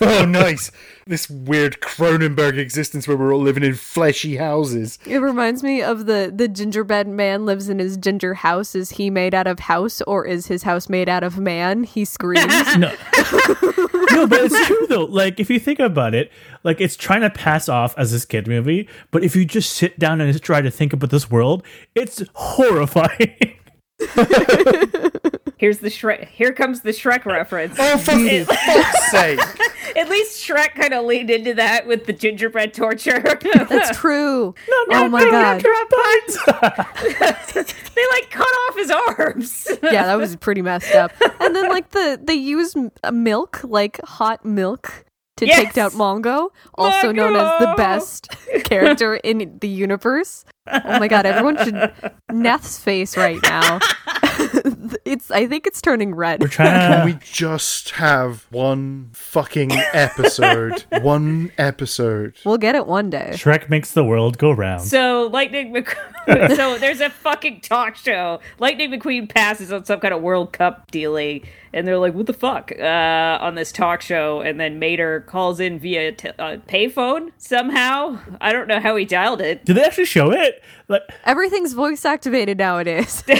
Oh, nice. This weird Cronenberg existence where we're all living in fleshy houses. It reminds me of the the gingerbread man lives in his ginger house. Is he made out of house or is his house made out of man? He screams. no. no, but it's true though. Like if you think about it, like it's trying to pass off as this kid movie, but if you just sit down and try to think about this world, it's horrifying. Here's the Shrek. Here comes the Shrek reference. Oh, for fuck's sake. At least Shrek kind of leaned into that with the gingerbread torture. That's true. oh my god. they like cut off his arms. Yeah, that was pretty messed up. And then like the they use uh, milk, like hot milk to Yes! take out Mongo, also known as the best character in the universe. Oh my god, everyone should Neth's face right now. it's I think it's turning red. We're trying to Can we just have one fucking episode? one episode. We'll get it one day. Shrek makes the world go round. So Lightning McQueen. so there's a fucking talk show. Lightning McQueen passes on some kind of World Cup dealing, and they're like, "What the fuck?" Uh, on this talk show, and then Mater calls in via t- uh, payphone somehow. I don't know how he dialed it. Did they actually show it? Like Everything's voice activated nowadays.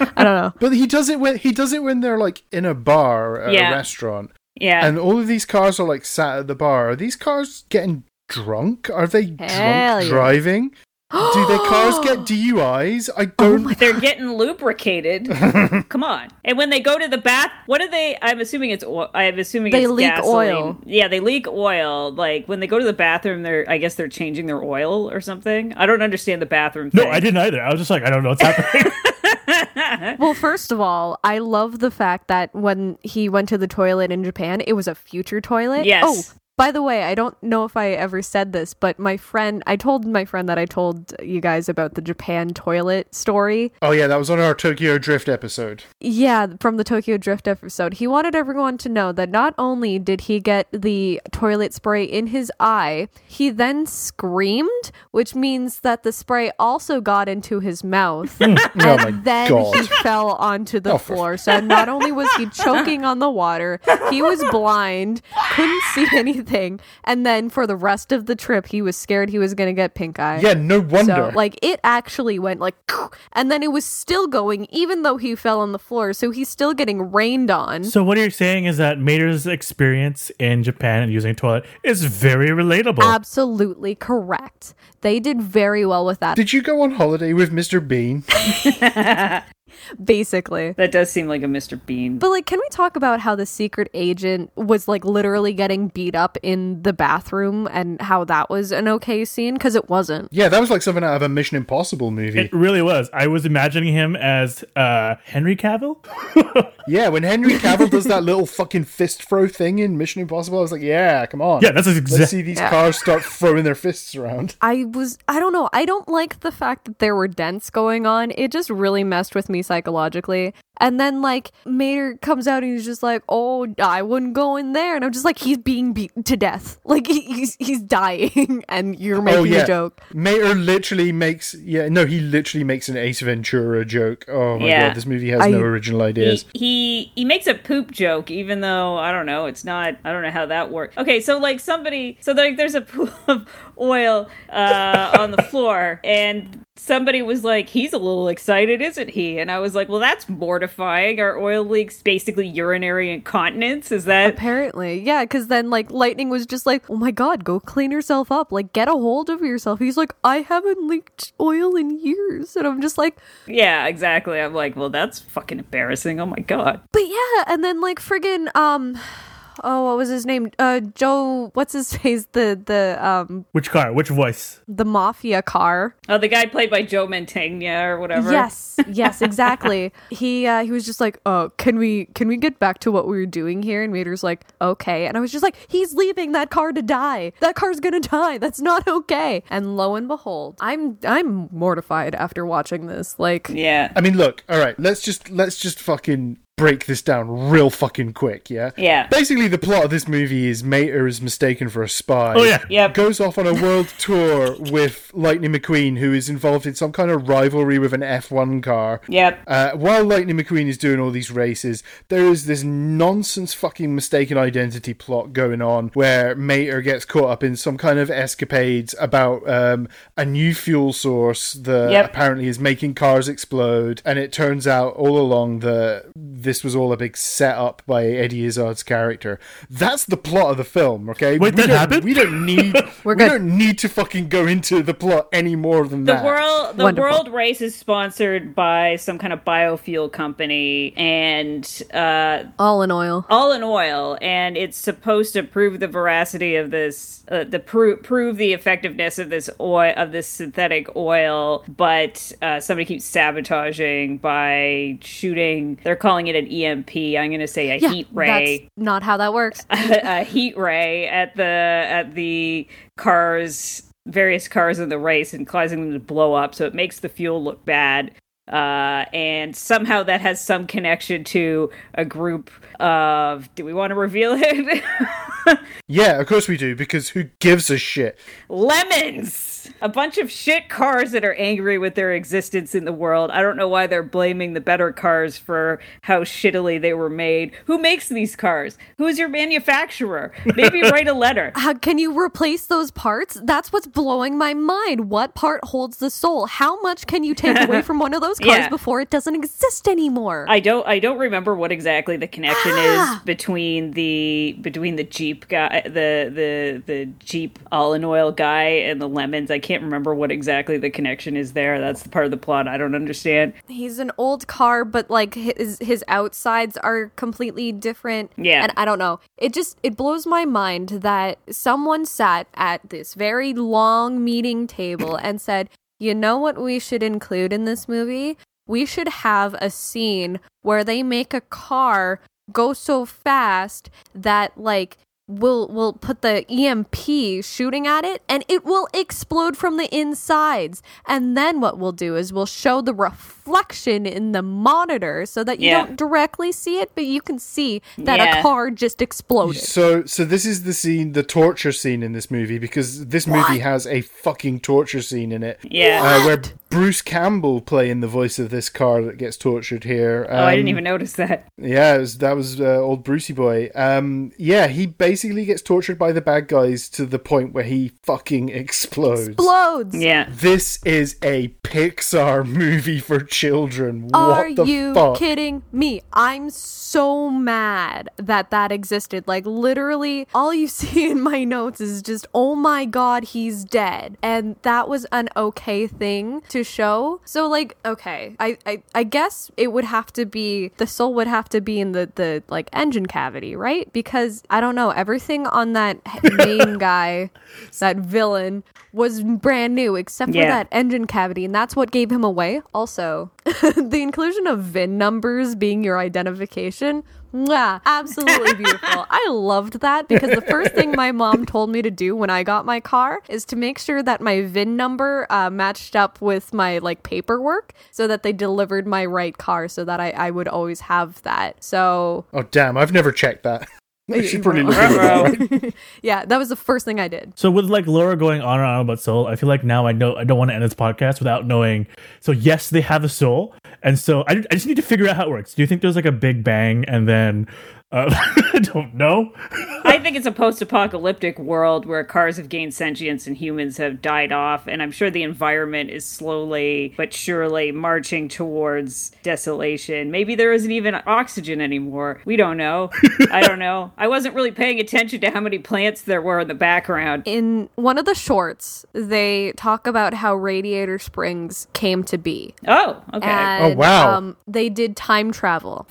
I don't know. But he does it when he does it when they're like in a bar at Yeah. a restaurant, Yeah. and all of these cars are like sat at the bar. Are these cars getting drunk? Are they Hell drunk yeah. driving? Do their cars get DUIs? I Oh don't. They're getting lubricated. Come on. And when they go to the bath, what do they? I'm assuming it's. oil- I'm assuming They it's leak gasoline. oil. Yeah, they leak oil. Like when they go to the bathroom, they're. I guess they're changing their oil or something. I don't understand the bathroom. no. I didn't either. I was just like, I don't know what's happening. well, first of all, I love the fact that when he went to the toilet in Japan, it was a future toilet. Yes. Oh, by the way, I don't know if I ever said this, but my friend, I told my friend that I told you guys about the Japan toilet story. Oh yeah, that was on our Tokyo Drift episode. Yeah, from the Tokyo Drift episode. He wanted everyone to know that not only did he get the toilet spray in his eye, he then screamed, which means that the spray also got into his mouth. Hmm. and Oh my then God. he fell onto the Oh, for- floor. So not only was he choking on the water, he was blind, couldn't see anything, and then for the rest of the trip, he was scared he was going to get pink eye. Yeah, no wonder. So, like, it actually went like, and then it was still going, even though he fell on the floor. So he's still getting rained on. So what you're saying is that Mater's experience in Japan and using a toilet is very relatable. Absolutely correct. They did very well with that, Did you go on holiday with Mr. Bean? basically. That does seem like a Mr. Bean. But like, can we talk about how the secret agent was like literally getting beat up in the bathroom and how that was an okay scene? Because it wasn't. Yeah, that was like something out of a Mission Impossible movie. it really was. I was imagining him as uh, Henry Cavill. yeah, when Henry Cavill does that little fucking fist throw thing in Mission Impossible, I was like, yeah, come on. Yeah, that's exactly. Let's see these Yeah. cars start throwing their fists around. I was, I don't know. I don't like the fact that there were dents going on. It just really messed with me psychologically. And then, like, Mater comes out and he's just like, oh, I wouldn't go in there. And I'm just like, he's being beaten to death. Like, he, he's, he's dying and you're making oh yeah, a joke. Mater literally makes yeah no he literally makes an Ace Ventura joke. Oh my Yeah. god, this movie has I- no original ideas. He, he he makes a poop joke, even though I don't know. It's not. I don't know how that works. Okay, so like somebody, so like there's a pool of oil uh, on the floor, and somebody was like, "He's a little excited, isn't he?" And I was like, "Well, that's mortifying. Are oil leaks basically urinary incontinence? Is that?" Apparently, yeah, because then like Lightning was just like, "Oh my god, go clean yourself up! Like, get a hold of yourself." He's like, "I haven't leaked oil in years," and I'm just like, Yeah, exactly. I'm like, well, that's fucking embarrassing. Oh my god. "But yeah," and then like friggin' um, oh, what was his name? Uh, Joe, what's his face? The the um Which car? Which voice? the mafia car. Oh, the guy played by Joe Mantegna or whatever. Yes, yes, exactly. he uh, he was just like, "Oh, can we can we get back to what we were doing here?" And Mater's like, "Okay." And I was just like, "He's leaving that car to die. That car's gonna die. That's not okay." And lo and behold, I'm I'm mortified after watching this. Like, Yeah. I mean, look, all right, let's just let's just fucking break this down real fucking quick, yeah? Yeah. Basically, the plot of this movie is Mater is mistaken for a spy. Oh yeah. Yep. Goes off on a world tour with Lightning McQueen, who is involved in some kind of rivalry with an F1 car. Yep. Uh, while Lightning McQueen is doing all these races, there is this nonsense fucking mistaken identity plot going on where Mater gets caught up in some kind of escapades about um, a new fuel source that Yep. apparently is making cars explode. And it turns out all along that this was all a big setup by Eddie Izzard's character. That's the plot of the film, okay? Wait, we that don't, happened? We don't need. We're we don't need to fucking go into the plot any more than The that. world, the Wonderful. world race is sponsored by some kind of biofuel company, and uh, Allinol. all in oil, and it's supposed to prove the veracity of this, uh, the pro- prove the effectiveness of this oil, of this synthetic oil. But uh, somebody keeps sabotaging by shooting. They're calling it an EMP. I'm going to say a Yeah, heat ray. that's not how that works. a heat ray at the at the cars various cars in the race and causing them to blow up so it makes the fuel look bad uh, and somehow that has some connection to a group of do we want to reveal it Yeah, of course we do, because who gives a shit? lemons a bunch of shit cars that are angry with their existence in the world i don't know why they're blaming the better cars for how shittily they were made who makes these cars who's your manufacturer maybe write a letter How can you replace those parts? That's what's blowing my mind. What part holds the soul? How much can you take away from one of those cars Yeah. before it doesn't exist anymore? I don't I don't remember what exactly the connection is between the between the Jeep guy the the the Jeep Allinol guy and the lemons. I can't remember what exactly the connection is there. That's the part of the plot I don't understand. He's an old car, but like his his outsides are completely different. Yeah. and I don't know. It just it blows my mind that someone sat at this very long meeting table and said, "You know what we should include in this movie." we should have a scene where they make a car go so fast that like we'll we'll put the EMP shooting at it and it will explode from the insides. And then what we'll do is we'll show the reflection in the monitor so that you Yeah. don't directly see it, but you can see that Yeah. a car just exploded. So, so this is the scene, the torture scene in this movie, because this movie has a fucking torture scene in it. Yeah. Uh, where Bruce Campbell playing the voice of this car that gets tortured here. oh, I didn't Um, even notice that. Yeah, it was, that was uh, old Brucey boy. Um, yeah, he basically gets tortured by the bad guys to the point where he fucking explodes. Explodes. Yeah. This is a Pixar movie for children. Are what the you fuck? kidding me? I'm so mad that that existed. Like literally, all you see in my notes is just, "Oh my god, he's dead," and that was an okay thing to show. So like, okay, I I, I guess it would have to be the soul would have to be in the the like engine cavity, right? Because I don't know, everything on that main guy, that villain, was brand new except for Yeah. that engine cavity, and that's what gave him away. Also, the inclusion of VIN numbers being your identification. Yeah, absolutely beautiful. I loved that because the first thing my mom told me to do when I got my car is to make sure that my VIN number uh, matched up with my like paperwork so that they delivered my right car so that I, I would always have that. So Oh damn! I've never checked that. She probably looked Ruh-roh. at that, right? yeah, that was the first thing I did. So with like Laura going on and on about soul, I feel like now I know I don't want to end this podcast without knowing. So yes, they have a soul, and so I, I just need to figure out how it works. Do you think there's like a big bang and then uh, I don't know. I think it's a post-apocalyptic world where cars have gained sentience and humans have died off, and I'm sure the environment is slowly but surely marching towards desolation. Maybe there isn't even oxygen anymore. We don't know. I don't know. I wasn't really paying attention to how many plants there were in the background. In one of the shorts, they talk about how Radiator Springs came to be. Oh, okay. And, Oh, wow. Um, they did time travel.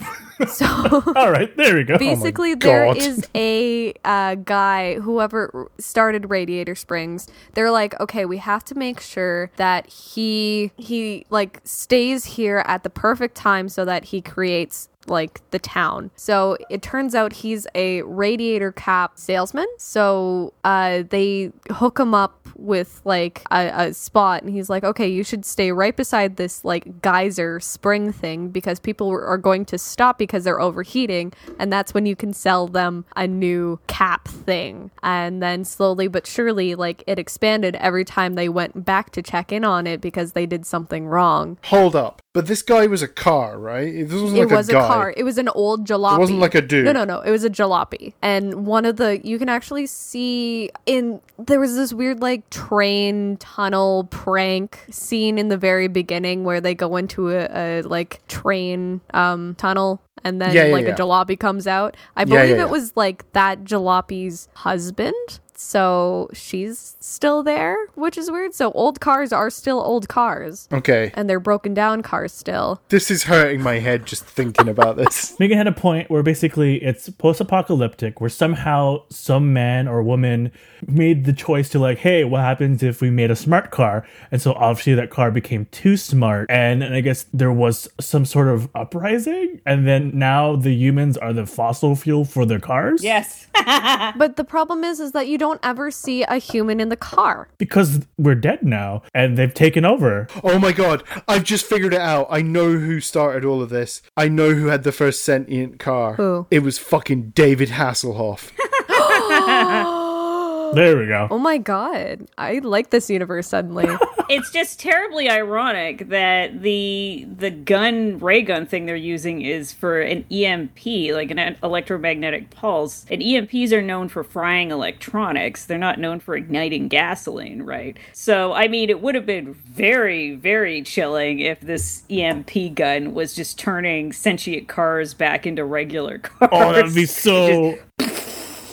So All right, there we go. basically, there God. is a uh, guy, whoever started Radiator Springs. They're like, okay, we have to make sure that he he like stays here at the perfect time so that he creates like the town. So it turns out he's a radiator cap salesman. So uh, they hook him up with like a, a spot, and he's like, okay, you should stay right beside this like geyser spring thing because people are going to stop because they're overheating, and that's when you can sell them a new cap thing. And then slowly but surely, like it expanded every time they went back to check in on it because they did something wrong. Hold up, but this guy was a car, right? This wasn't it like was a a, guy. Car. It was an old jalopy. It wasn't like a dude. No, no, no. It was a jalopy. And one of the you can actually see in there was this weird like train tunnel prank scene in the very beginning where they go into a, a like train um tunnel and then Yeah, yeah, like yeah. a jalopy comes out. I believe it was like that jalopy's husband. So she's still there, which is weird. So old cars are still old cars. Okay, And they're broken down cars still. this is hurting my head just thinking about this. Megan had a point where basically it's post-apocalyptic, where somehow some man or woman made the choice to like, hey, what happens if we made a smart car? And so obviously that car became too smart, and, and I guess there was some sort of uprising, and then now the humans are the fossil fuel for their cars. yes. But the problem is, is that you don't ever see a human in the car. because we're dead now, and they've taken over. Oh my god, I've just figured it out. I know who started all of this. I know who had the first sentient car. Who? It was fucking David Hasselhoff. There we go. Oh my god, I like this universe suddenly. it's just terribly ironic that the the gun ray gun thing they're using is for an EMP, like an electromagnetic pulse. And EMPs are known for frying electronics. They're not known for igniting gasoline, right? So I mean, it would have been very very chilling if this EMP gun was just turning sentient cars back into regular cars. Oh, that would be so. just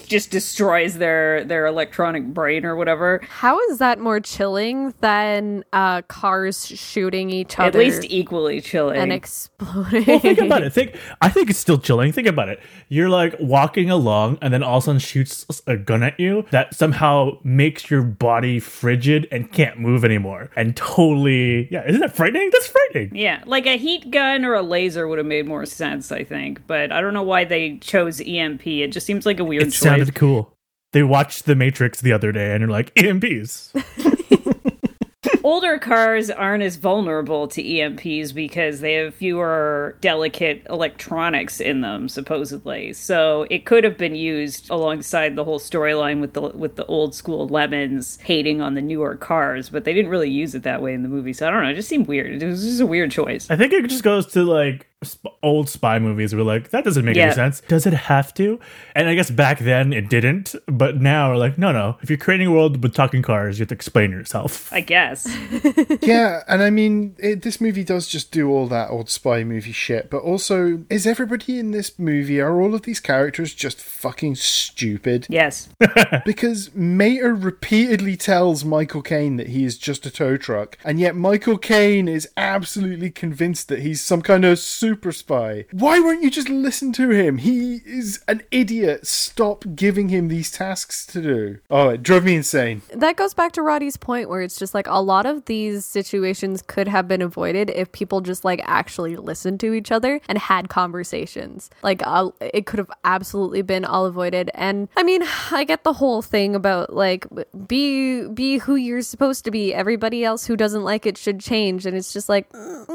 destroys their their electronic brain or whatever. How is that more chilling than uh, cars shooting each other? At least equally chilling. and exploding. Well, think about it. Think. I think it's still chilling. Think about it. You're like walking along, and then all of a sudden shoots a gun at you that somehow makes your body frigid and can't move anymore, and totally. Yeah, isn't that frightening? That's frightening. yeah, like a heat gun or a laser would have made more sense, I think. But I don't know why they chose EMP. It just seems like a weird It choice. Sounded cool. They watched The Matrix the other day, and you're like EMPs. Older cars aren't as vulnerable to EMPs because they have fewer delicate electronics in them, supposedly. So it could have been used alongside the whole storyline with the with the old school lemons hating on the newer cars, but they didn't really use it that way in the movie. So I don't know. It just seemed weird. It was just a weird choice. I think it just goes to like sp- old spy movies. We're like, that doesn't make Yeah. any sense. Does it have to? And I guess back then it didn't, but now we're like, no, no. If you're creating a world with talking cars, you have to explain yourself. I guess. yeah, and I mean, it, this movie does just do all that old spy movie shit, but also, is everybody in this movie, are all of these characters just fucking stupid? Yes. Because Mater repeatedly tells Michael Caine that he is just a tow truck, and yet Michael Caine is absolutely convinced that he's some kind of super spy. Why won't you just listen to him? He is an idiot. Stop giving him these tasks to do. Oh, it drove me insane. that goes back to Roddy's point where it's just like a lot of these situations could have been avoided if people just like actually listened to each other and had conversations. Like uh, it could have absolutely been all avoided. And I mean, I get the whole thing about like be be who you're supposed to be. Everybody else who doesn't like it should change. And it's just like mm,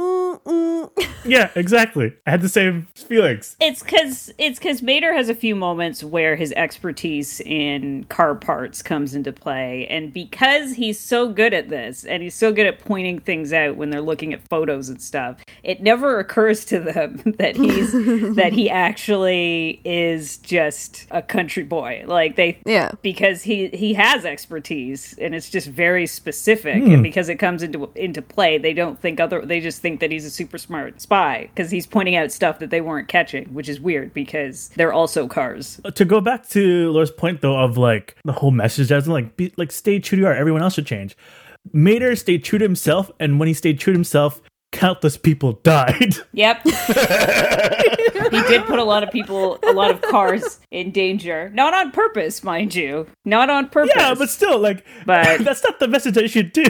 mm, mm. yeah, exactly. I had the same feelings. It's because it's because Mater has a few moments where his expertise in car parts comes into play, and because he's so good at this, and he's so good at pointing things out when they're looking at photos and stuff, it never occurs to them that he's that he actually is just a country boy. Like they, Yeah. because he he has expertise, and it's just very specific, and because it comes into into play, they don't think other. They just think that he's a super smart spy because he's pointing out stuff that they weren't catching, which is weird because they're also cars. Uh, to go back to Laura's point though of like the whole message as like be like stay true to you everyone else should change. Mater stayed true to himself, and when he stayed true to himself, countless people died. Yep. he did put a lot of people, a lot of cars in danger. Not on purpose, mind you. Not on purpose. yeah, but still, like But- that's not the message I should do.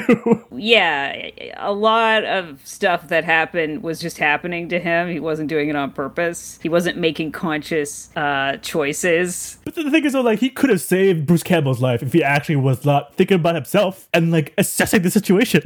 yeah, a lot of stuff that happened was just happening to him. He wasn't doing it on purpose. He wasn't making conscious uh, choices. But the thing is, though, like he could have saved Bruce Campbell's life if he actually was not thinking about himself and like assessing the situation.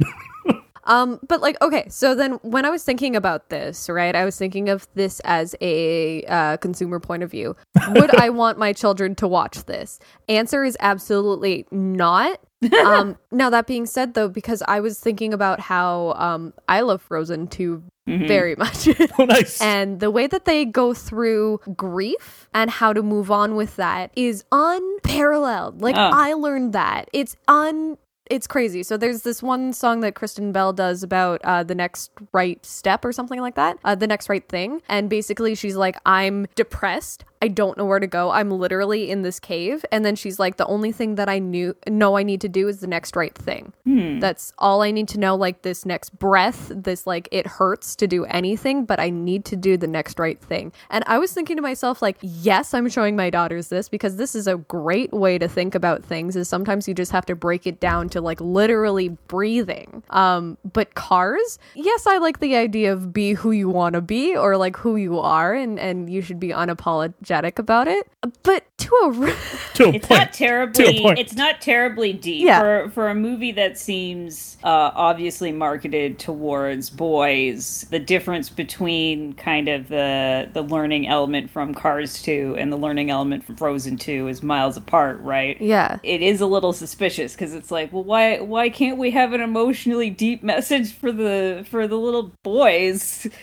Um, but like, okay, so then when I was thinking about this, right, I was thinking of this as a uh, consumer point of view. Would I want my children to watch this? Answer is absolutely not. um, now that being said, though, because I was thinking about how um, I love Frozen 2 very much. oh, nice. And the way that they go through grief and how to move on with that is unparalleled. Like Oh. I learned that. It's un it's crazy. So there's this one song that Kristen Bell does about uh, the next right step or something like that, uh, the next right thing. And basically, she's like, I'm depressed. I don't know where to go. I'm literally in this cave. And then she's like, the only thing that I knew know I need to do is the next right thing. That's all I need to know. Like this next breath, this like it hurts to do anything, but I need to do the next right thing. And I was thinking to myself, like, yes, I'm showing my daughters this because this is a great way to think about things. Is sometimes you just have to break it down to like literally breathing. Um, but cars, yes, I like the idea of be who you want to be or like who you are, and and you should be unapologetic about it. But to a to a It's point. not terribly. To a point. It's not terribly deep Yeah. for for a movie that seems uh, obviously marketed towards boys. The difference between kind of the the learning element from Cars Two and the learning element from Frozen Two is miles apart, right? yeah. It is a little suspicious because it's like, well, why why can't we have an emotionally deep message for the for the little boys?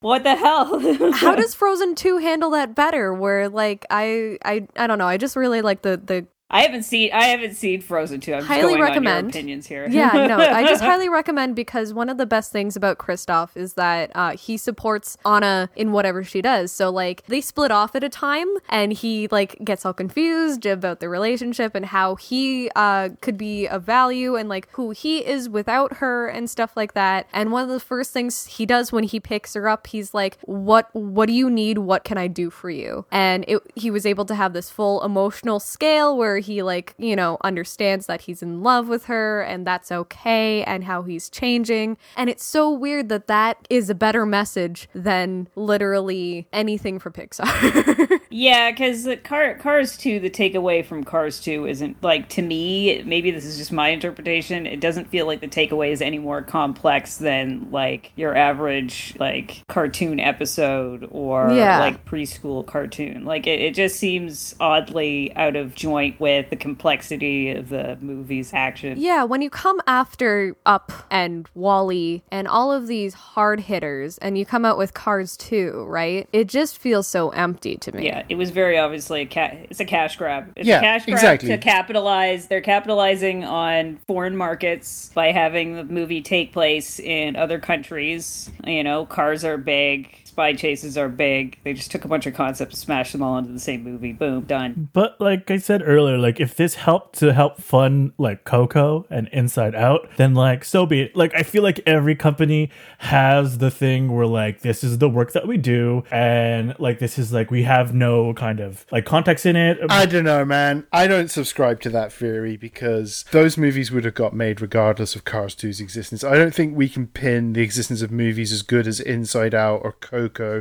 what the hell? how does Frozen 2 handle that better where like I I I don't know, I just really like the the I haven't seen I haven't seen Frozen 2. I'm Highly recommend. opinions here. yeah, no, I just highly recommend because one of the best things about Kristoff is that uh, he supports Anna in whatever she does. So like they split off at a time, and he like gets all confused about the relationship and how he uh, could be of value and like who he is without her and stuff like that. And one of the first things he does when he picks her up, he's like, "What? What do you need? What can I do for you?" And it, he was able to have this full emotional scale where he like you know understands that he's in love with her and that's okay and how he's changing. And it's so weird that that is a better message than literally anything for pixar Yeah, because Car- Cars 2, the takeaway from Cars 2 isn't like to me, maybe this is just my interpretation, it doesn't feel like the takeaway is any more complex than like your average like cartoon episode or Yeah. like preschool cartoon. Like it, it just seems oddly out of joint with the complexity of the movie's action. yeah when you come after up and WALL-E and all of these hard hitters and you come out with cars 2 right it just feels so empty to me Yeah, it was very obviously a ca- it's a cash grab. It's Yeah, a cash grab exactly. to capitalize. They're capitalizing on foreign markets by having the movie take place in other countries. You know, cars are big, spy chases are big. They just took a bunch of concepts, smashed them all into the same movie. Boom, done. But like I said earlier, like if this helped to help fund like Coco and Inside Out, then like so be it. Like I feel like every company has the thing where like this is the work that we do, and like this is like we have no kind of like context in it. I don't know, man. I don't subscribe to that theory because those movies would have got made regardless of Cars 2's existence. I don't think we can pin the existence of movies as good as Inside Out or Coco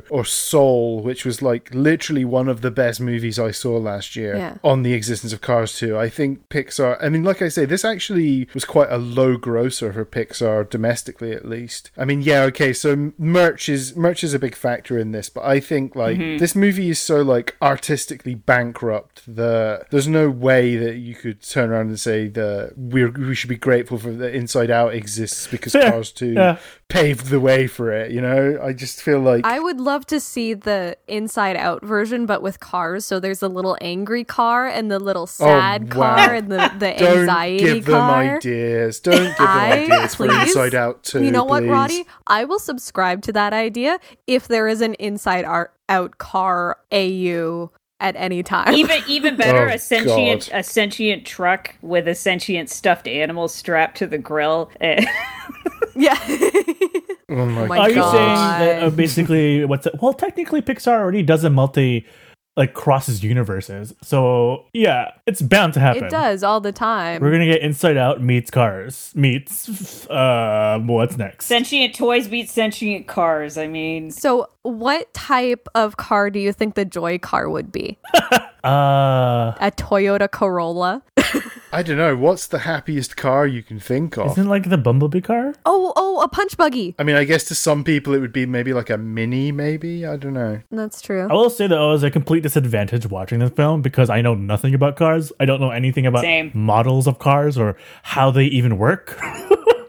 or Soul, which was like literally one of the best movies I saw last year, Yeah. on the existence of Cars 2. I think Pixar, I mean, like I say, this actually was quite a low grosser for Pixar domestically at least. I mean, yeah, okay, so merch is merch is a big factor in this, but I think like mm-hmm. this movie is so like artistically bankrupt that there's no way that you could turn around and say that we're we should be grateful for that Inside Out exists because Cars 2 yeah. Paved the way for it, you know? I just feel like I would love to see the inside out version, but with cars. So there's a little angry car and the little oh, sad Oh, wow. car and the, the don't anxiety give them car. ideas. Don't give them I ideas for please. Inside Out too. You know what. Roddy? I will subscribe to that idea if there is an inside art out car AU at any time. Even even better, Oh, a sentient God. a sentient truck with a sentient stuffed animal strapped to the grill. Yeah. Oh my, my Are you saying that uh, basically what's it? Well, technically, Pixar already does a multi like crosses universes, so yeah, it's bound to happen. it does all the time. We're gonna get Inside Out meets Cars meets uh what's next? sentient toys beat sentient cars. I mean, so, what type of car do you think the Joy car would be? Uh, A Toyota Corolla? I don't know. What's the happiest car you can think of? isn't it like the Bumblebee car? Oh, oh, a punch buggy. I mean, I guess to some people it would be maybe like a mini, maybe. I don't know. That's true. I will say that it was a complete disadvantage watching this film because I know nothing about cars. I don't know anything about Same. models of cars or how they even work.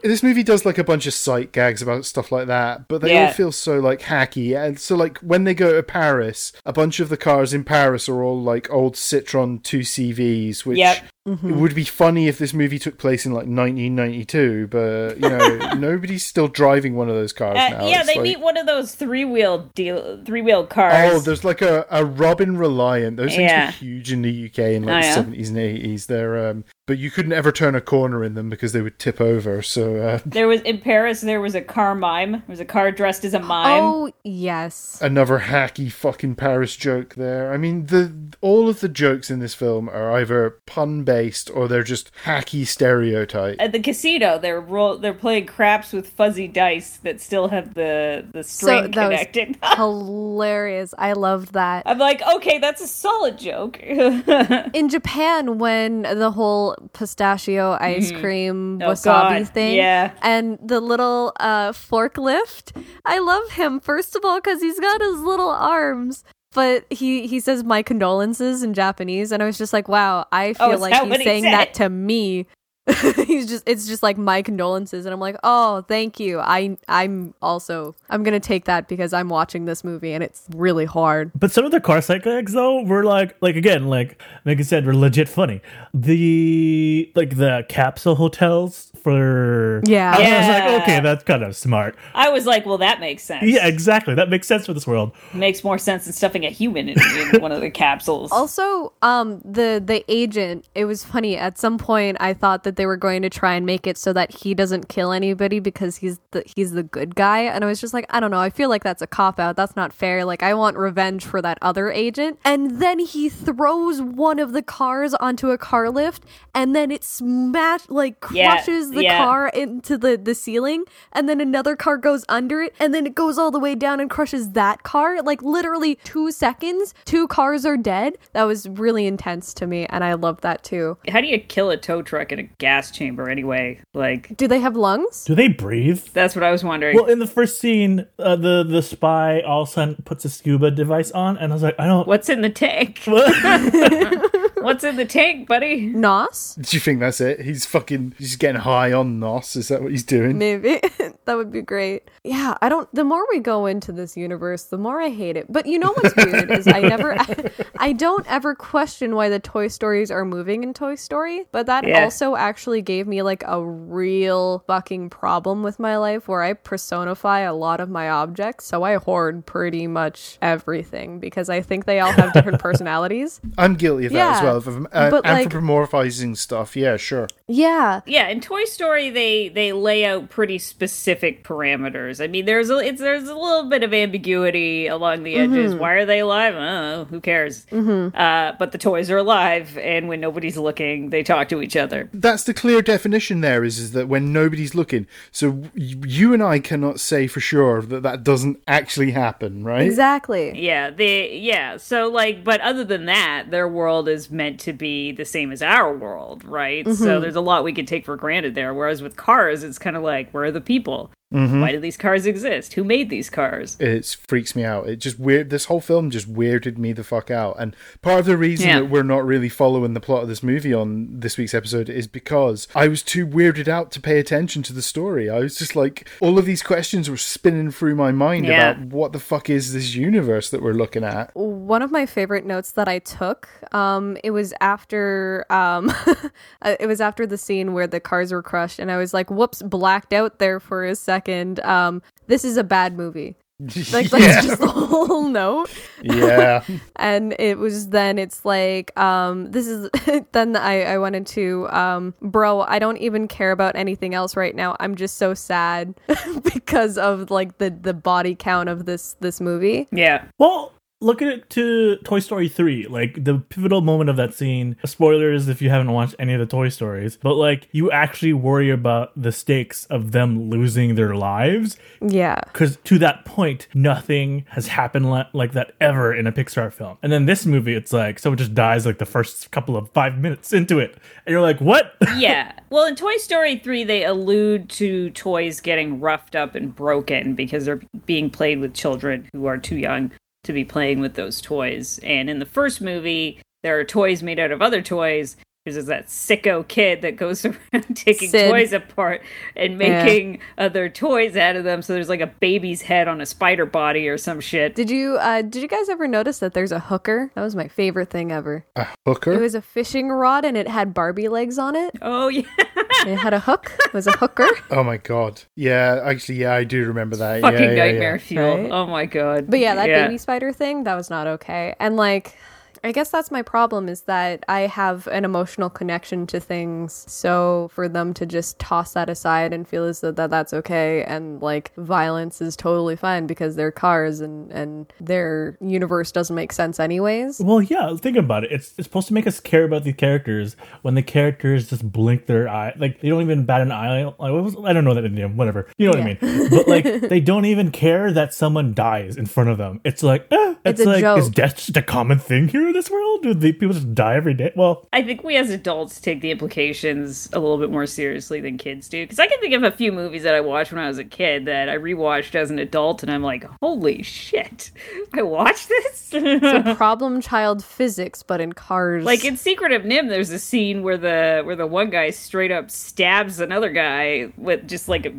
This movie does like a bunch of sight gags about stuff like that, but they all feel so like hacky. And so, like when they go to Paris, a bunch of the cars in Paris are all like old Citroen 2CVs, which Yep. It would be funny if this movie took place in like 1992, but you know, nobody's still driving one of those cars Uh, now. yeah, It's they like- meet one of those three wheel deal three wheel cars. Oh, there's like a, a Robin Reliant. Those things Yeah. were huge in the UK in like Oh, yeah. the seventies and eighties. They're um, but you couldn't ever turn a corner in them because they would tip over. So uh, There was in Paris. There was a car mime. There was a car dressed as a mime. Oh, yes. another hacky fucking Paris joke there. I mean, the all of the jokes in this film are either pun based or they're just hacky stereotype. At the casino, they're roll- they're playing craps with fuzzy dice that still have the the string that was connected. hilarious. I loved that. I'm like, okay, that's a solid joke. In Japan, when the whole pistachio ice cream Oh, wasabi God, thing, yeah. and the little uh, forklift, I love him. First of all, because he's got his little arms. But he, he says my condolences in Japanese, and I was just like, wow, I oh, feel Oh, like he's what he saying said? that to me. He's just it's just like my condolences and I'm like, "Oh, thank you. I I'm also I'm going to take that because I'm watching this movie and it's really hard." But some of the car sex gags though were like like again like like I said were legit funny. The like the capsule hotels for Yeah. I was like okay that's kind of smart. I was like, well, that makes sense. Yeah, exactly. That makes sense for this world. Makes more sense than stuffing a human in, in one of the capsules. Also, um, the the agent. It was funny. At some point, I thought that they were going to try and make it so that he doesn't kill anybody because he's the he's the good guy. And I was just like, I don't know. I feel like that's a cop out. That's not fair. Like, I want revenge for that other agent. And then he throws one of the cars onto a car lift, and then it smash like Yeah, crushes the yeah. car into the the ceiling, and then another car goes under it, and then it goes all the way down and crushes that car. Like literally two seconds, two cars are dead. That was really intense to me, and I loved that too. How do you kill a tow truck in a gas chamber anyway? Like, Do they have lungs? Do they breathe? that's what I was wondering. Well, in the first scene, uh, the the spy all of a sudden puts a scuba device on, and I was like, I don't. What's in the tank? What's in the tank, buddy? Nos? Do you think that's it? He's fucking. He's getting high on nos. Is that what he's doing? Maybe that would be great. Yeah, I don't. The more we go into this universe, the more I hate it. But you know what's weird is I never, I don't ever question why the Toy Stories are moving in Toy Story. But that Yeah. also actually gave me like a real fucking problem with my life where I personify a lot of my objects. So I hoard pretty much everything because I think they all have different personalities. I'm guilty of that as well. Of uh, but, like- anthropomorphizing stuff. Yeah, sure. Yeah, Yeah, in Toy Story, they they lay out pretty specific parameters. I mean, there's a it's there's a little bit of ambiguity along the mm-hmm. edges. Why are they alive? I don't know. Who cares? Mm-hmm. Uh, but the toys are alive, and when nobody's looking, they talk to each other. That's the clear definition. There is is that when nobody's looking. So you and I cannot say for sure that that doesn't actually happen, right? exactly. Yeah, they yeah. So like, but other than that, their world is meant to be the same as our world, right? So mm-hmm. there's a lot we can take for granted there. Whereas with cars, it's kind of like, where are the people? Why do these cars exist? Who made these cars? It freaks me out. It just weird. This whole film just weirded me the fuck out. And part of the reason Yeah. that we're not really following the plot of this movie on this week's episode is because I was too weirded out to pay attention to the story. I was just like, all of these questions were spinning through my mind Yeah. about what the fuck is this universe that we're looking at. one of my favorite notes that I took, um, it was after, um, uh, it was after the scene where the cars were crushed, and I was like, "Whoops!" Blacked out there for a second. Um, this is a bad movie. Like that's just the whole note. yeah. And it was then it's like, um, this is then I I went into, um, bro, I don't even care about anything else right now. I'm just so sad because of like the the body count of this this movie. Yeah, Well, look at it to Toy Story 3, like the pivotal moment of that scene. Spoilers if you haven't watched any of the Toy Stories, but like you actually worry about the stakes of them losing their lives Yeah. because to that point, nothing has happened li- like that ever in a Pixar film. And then this movie, it's like someone just dies like the first couple of five minutes into it, and you're like, what? yeah. Well, in Toy Story 3, they allude to toys getting roughed up and broken because they're being played with children who are too young to be playing with those toys. And in the first movie, there are toys made out of other toys. There's that sicko kid that goes around taking Sid. toys apart and Yeah. making other toys out of them. So there's like a baby's head on a spider body or some shit. Did you uh did you guys ever notice that there's a hooker? That was my favorite thing ever. A hooker? It was a fishing rod and it had Barbie legs on it. Oh, yeah. It had a hook. It was a hooker. oh my god. Yeah, actually, yeah, I do remember that. Fucking yeah, yeah, nightmare yeah. fuel. Right? Oh, my God. But yeah, that baby spider thing, that was not okay. And like I guess that's my problem is that I have an emotional connection to things. So for them to just toss that aside and feel as though that that's okay and like violence is totally fine because they're cars and and their universe doesn't make sense anyways. Well, yeah, think about it. It's, it's supposed to make us care about the characters when the characters just blink their eye. Like, they don't even bat an eye. Like, what was, I don't know that idiom, whatever. You know what I mean? But, like, they don't even care that someone dies in front of them. It's like, eh. It's, It's like, joke. is death just a common thing here in this world? Do the people just die every day? Well, I think we as adults take the implications a little bit more seriously than kids do. Because I can think of a few movies that I watched when I was a kid that I rewatched as an adult, and I'm like, holy shit, I watched this. Problem child physics, but in cars. like in Secret of NIMH, there's a scene where the where the one guy straight up stabs another guy with just like a,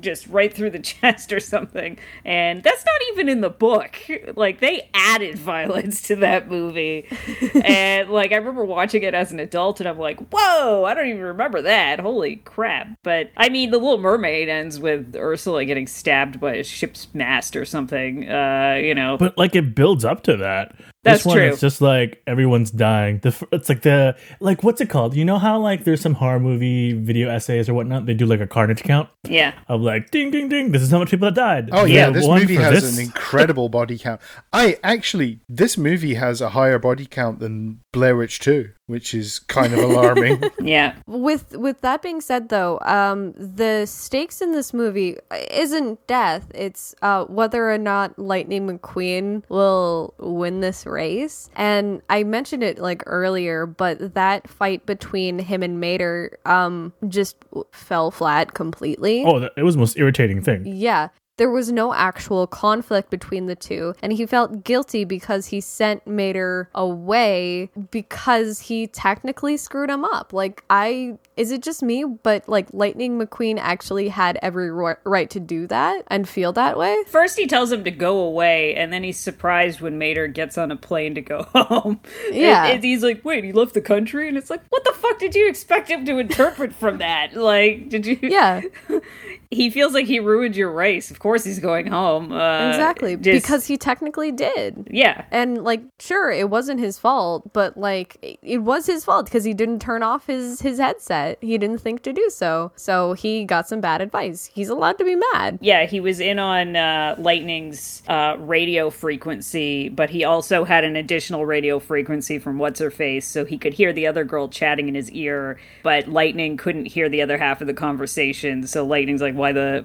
just right through the chest or something, and that's not even in the book. Like they added violence to that movie, and like I remember watching it as an adult, and I'm like, whoa, I don't even remember that. Holy crap! But I mean, The Little Mermaid ends with Ursula getting stabbed by a ship's mast or something. Uh, you know, but like it builds up to that. That's this one, true. It's just like everyone's dying. The it's like the like what's it called? You know how like there's some horror movie video essays or whatnot. They do like a carnage count yeah. of like ding ding ding. This is how much people that died. Oh yeah, this one movie for has this? an incredible body count. I actually, this movie has a higher body count than Blair Witch 2, which is kind of alarming. Yeah. with with that being said though um the stakes in this movie isn't death it's uh whether or not lightning mcqueen will win this race and i mentioned it like earlier but that fight between him and mater um just fell flat completely Oh, that, it was the most irritating thing. yeah. There was no actual conflict between the two, and he felt guilty because he sent Mater away because he technically screwed him up. Like, I is it just me, but like Lightning McQueen actually had every ro- right to do that and feel that way. First, he tells him to go away, and then he's surprised when Mater gets on a plane to go home. Yeah. And, and he's like, wait, he left the country? And it's like, what the fuck did you expect him to interpret from that? Like, did you. Yeah, He feels like he ruined your race. Of course, he's going home. Uh, exactly. just- Because he technically did. Yeah. And like, sure, it wasn't his fault, but like, it- was his fault because he didn't turn off his his headset. He didn't think to do so, so he got some bad advice. He's allowed to be mad. Yeah, he was in on uh, Lightning's uh, radio frequency, but he also had an additional radio frequency from What's Her Face, so he could hear the other girl chatting in his ear, but Lightning couldn't hear the other half of the conversation. So Lightning's like, "Why the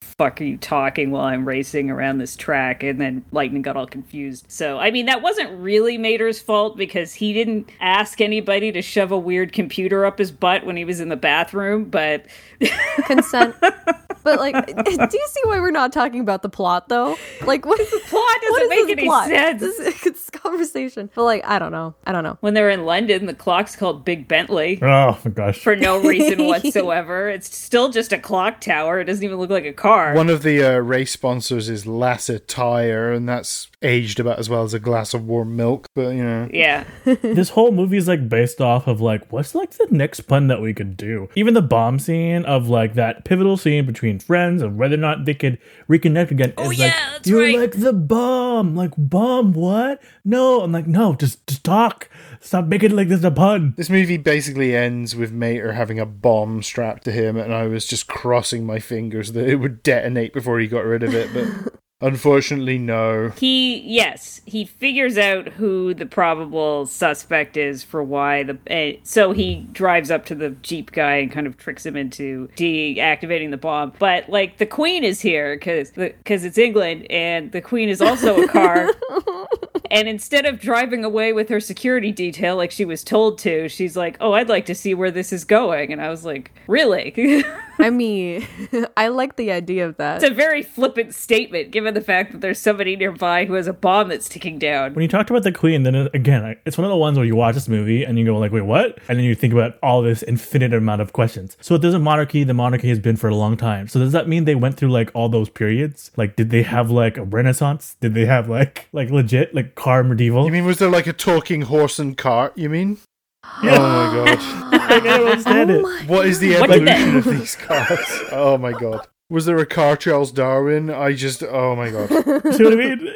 fuck are you talking while I'm racing around this track?" And then Lightning got all confused. So I mean, that wasn't really Mater's fault because he didn't ask anybody to shove a weird computer up his butt when he was in the bathroom, but. Consent. but like, do you see why we're not talking about the plot though? Like, what is the plot doesn't make any plot? sense. This, it's conversation. But like, I don't know. I don't know. when they're in London, the clock's called Big Bentley Oh my gosh. for no reason whatsoever. It's still just a clock tower. It doesn't even look like a car. One of the uh, race sponsors is Lasset Tire, and that's aged about as well as a glass of warm milk, but you know. yeah. this whole movie is like based off of like what's like the next pun that we could do. Even the bomb scene of like that pivotal scene between friends and whether or not they could reconnect again. Oh, is yeah, like, that's you're right. like the bomb, like bomb. What? No, I'm like no, just just talk. Stop making it like this a pun. This movie basically ends with Mater having a bomb strapped to him, and I was just crossing my fingers that it would detonate before he got rid of it, but unfortunately, no. He, yes, he figures out who the probable suspect is for why the. Uh, so he drives up to the Jeep guy and kind of tricks him into deactivating the bomb. But, like, the Queen is here because because it's England, and the Queen is also a car. And instead of driving away with her security detail like she was told to, she's like, "Oh, I'd like to see where this is going." And I was like, "Really?" it's I mean, I like the idea of that. It's a very flippant statement given the fact that there's somebody nearby who has a bomb that's ticking down. When you talked about the queen, then it, again, it's one of the ones where you watch this movie and you go like, "Wait, what?" And then you think about all this infinite amount of questions. So if there's a monarchy. The monarchy has been for a long time. So does that mean they went through like all those periods? Like, did they have like a renaissance? Did they have like like legit like car medieval? You mean, was there like a talking horse and cart, you mean? Oh my god. like, I don't understand it. What is the What did evolution of these cars? Oh my god. Was there a car Charles Darwin? I just oh my god. See what I mean?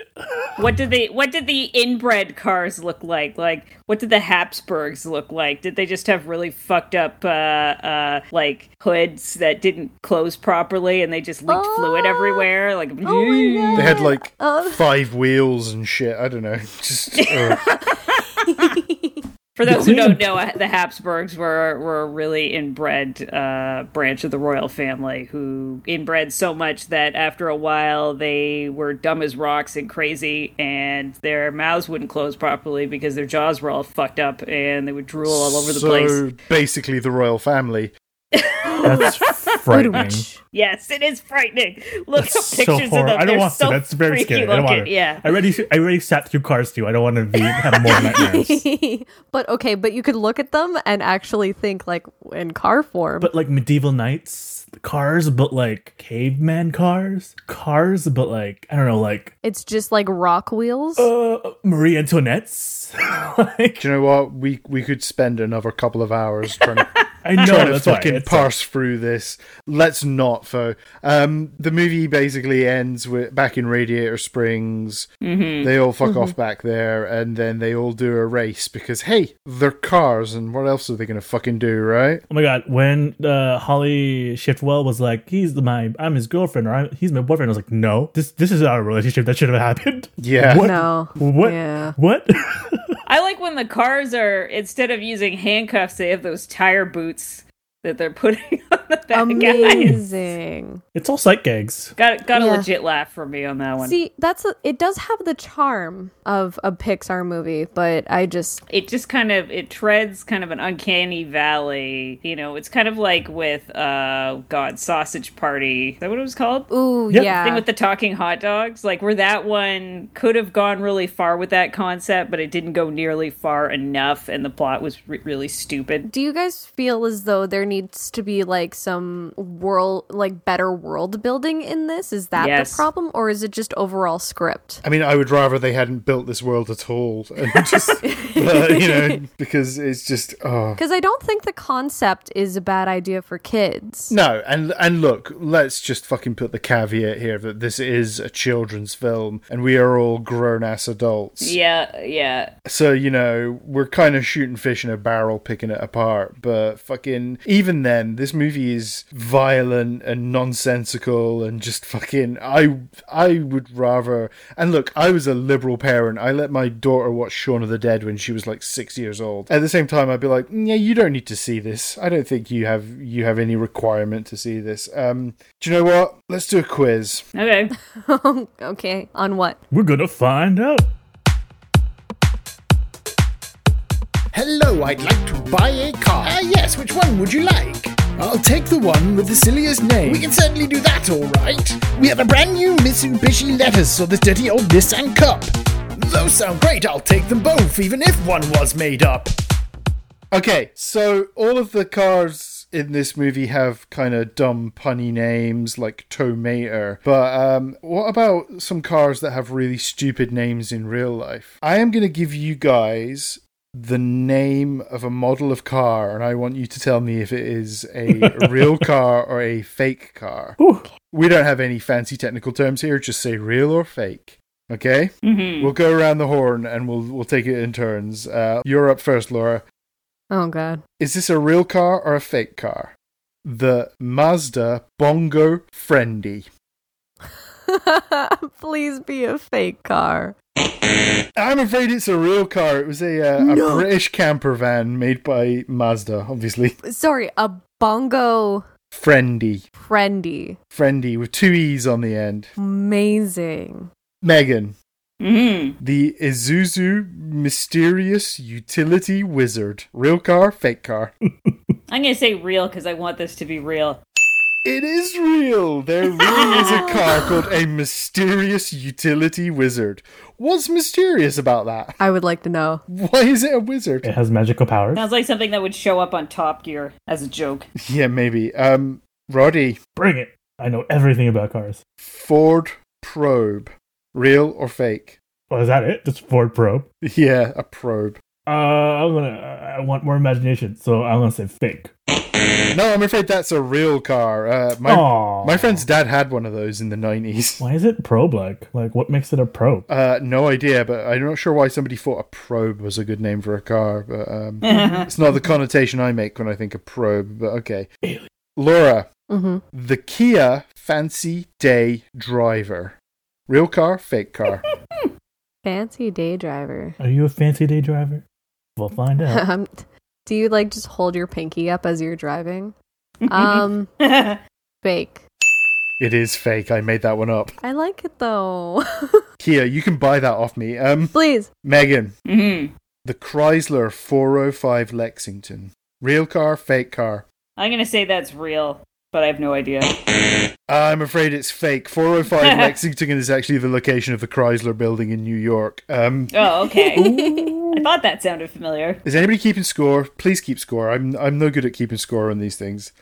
What did they what did the inbred cars look like? Like what did the Habsburgs look like? Did they just have really fucked up uh uh like hoods that didn't close properly and they just leaked fluid Oh. everywhere? Like Oh my God. They had like Uh. five wheels and shit. I don't know. Just ugh. For those who don't know, the Habsburgs were were a really inbred uh, branch of the royal family who inbred so much that after a while they were dumb as rocks and crazy, and their mouths wouldn't close properly because their jaws were all fucked up and they would drool all over the so place. basically, the royal family. That's frightening. Yes, it is frightening. Look That's up so pictures of horrible. them. I don't They're want so to. That's very freaky scary. I don't want looking. to. Yeah. I already, I already sat through Cars 2. I don't want to be have more nightmares. but okay, but you could look at them and actually think like in car form. but like medieval knights cars, but like caveman cars, cars, but like I don't know, like it's just like rock wheels. uh, Marie Antoinette's. like, Do you know what? We we could spend another couple of hours trying to I know trying to that's why. fucking It's like- parse through this. Let's not, though. Um, the movie basically ends with back in Radiator Springs. Mm-hmm. They all fuck off back there, and then they all do a race because hey, they're cars, and what else are they gonna fucking do, right? Oh my god! When uh, Holly Shiftwell was like, "He's my, I'm his girlfriend, or I'm, he's my boyfriend," I was like, "No, this this is our relationship. That should have happened." Yeah. What? No. What? Yeah. What? I like when the cars are instead of using handcuffs, they have those tire boots roots that they're putting on the back. Guys. Amazing. it's all sight gags. Got got a legit laugh from me on that one. See, that's a, it. Does have the charm of a Pixar movie, but I just it just kind of it treads kind of an uncanny valley. You know, it's kind of like with uh God Sausage Party. Is that what it was called? ooh Yep. yeah. thing with the talking hot dogs like where that one could have gone really far with that concept but it didn't go nearly far enough and the plot was re- really stupid Do you guys feel as though there needs to be like some world, like better world building in this? Is that Yes. the problem, or is it just overall script? I mean, I would rather they hadn't built this world at all, and just uh, you know, because it's just oh Because I don't think the concept is a bad idea for kids. No, and and look, let's just fucking put the caveat here that this is a children's film and we are all grown ass adults. yeah yeah So, you know, we're kind of shooting fish in a barrel picking it apart, but fucking even then this movie is violent and nonsensical and just fucking I I would rather and look, I was a liberal parent. I let my daughter watch Shaun of the Dead when she was like 6 years old. At the same time I'd be like, "Mm, "Yeah, you don't need to see this. I don't think you have you have any requirement to see this." Um, do you know what? Let's do a quiz. okay okay, on what? We're gonna find out. Hello, I'd like to buy a car. Ah, yes, which one would you like? I'll take the one with the silliest name. We can certainly do that, all right. We have a brand new Mitsubishi lettuce or this dirty old Nissan Cup. Those sound great, I'll take them both, even if one was made up. Okay, so all of the cars in this movie have kind of dumb punny names like Tomater. But um, what about some cars that have really stupid names in real life? I am going to give you guys the name of a model of car, and I want you to tell me if it is a real car or a fake car. Ooh. We don't have any fancy technical terms here, just say real or fake. Okay? hmm We'll go around the horn and we'll we'll take it in turns. Uh, you're up first, Laura. Oh god. Is this a real car or a fake car? The Mazda Bongo Friendee. Please be a fake car. I'm afraid it's a real car. It was a, uh, No. a British camper van made by Mazda, obviously. Sorry, a bongo Friendee. friendee. Friendee with two E's on the end. Amazing. Megan. hmm The Isuzu Mysterious Utility Wizard. Real car, fake car. i'm gonna say real because i want this to be real It is real. There really is a car called a Mysterious Utility Wizard. What's mysterious about that? I would like to know. Why is it a wizard? It has magical powers. sounds like something that would show up on top gear as a joke Yeah, maybe. Um, Roddy, Bring it. I know everything about cars. Ford Probe. Real or fake? Well, is that it? Just Ford Probe. Yeah, a probe. Uh, I'm gonna. I want more imagination, so I'm gonna say fake. No, I'm afraid that's a real car. Uh, my Aw. my friend's dad had one of those in the 90s. Why is it probe like? Like, what makes it a probe? Uh, no idea, but I'm not sure why somebody thought a probe was a good name for a car. But um, it's not the connotation I make when I think of probe. But okay, Alien. Laura, hmm the Kia Fancy Day Driver, real car, fake car. Fancy day driver. Are you a fancy day driver? We'll find out. Do you like just hold your pinky up as you're driving? Um, fake. It is fake. I made that one up. I like it though. Kia, you can buy that off me. Um, Please. Megan, hmm the Chrysler 405 Lexington. Real car, fake car. I'm gonna say that's real, but I have no idea. I'm afraid it's fake. 405 Lexington is actually the location of the Chrysler building in New York. Um, Oh, okay. I thought that sounded familiar. is anybody keeping score? Please keep score. I'm I'm no good at keeping score on these things.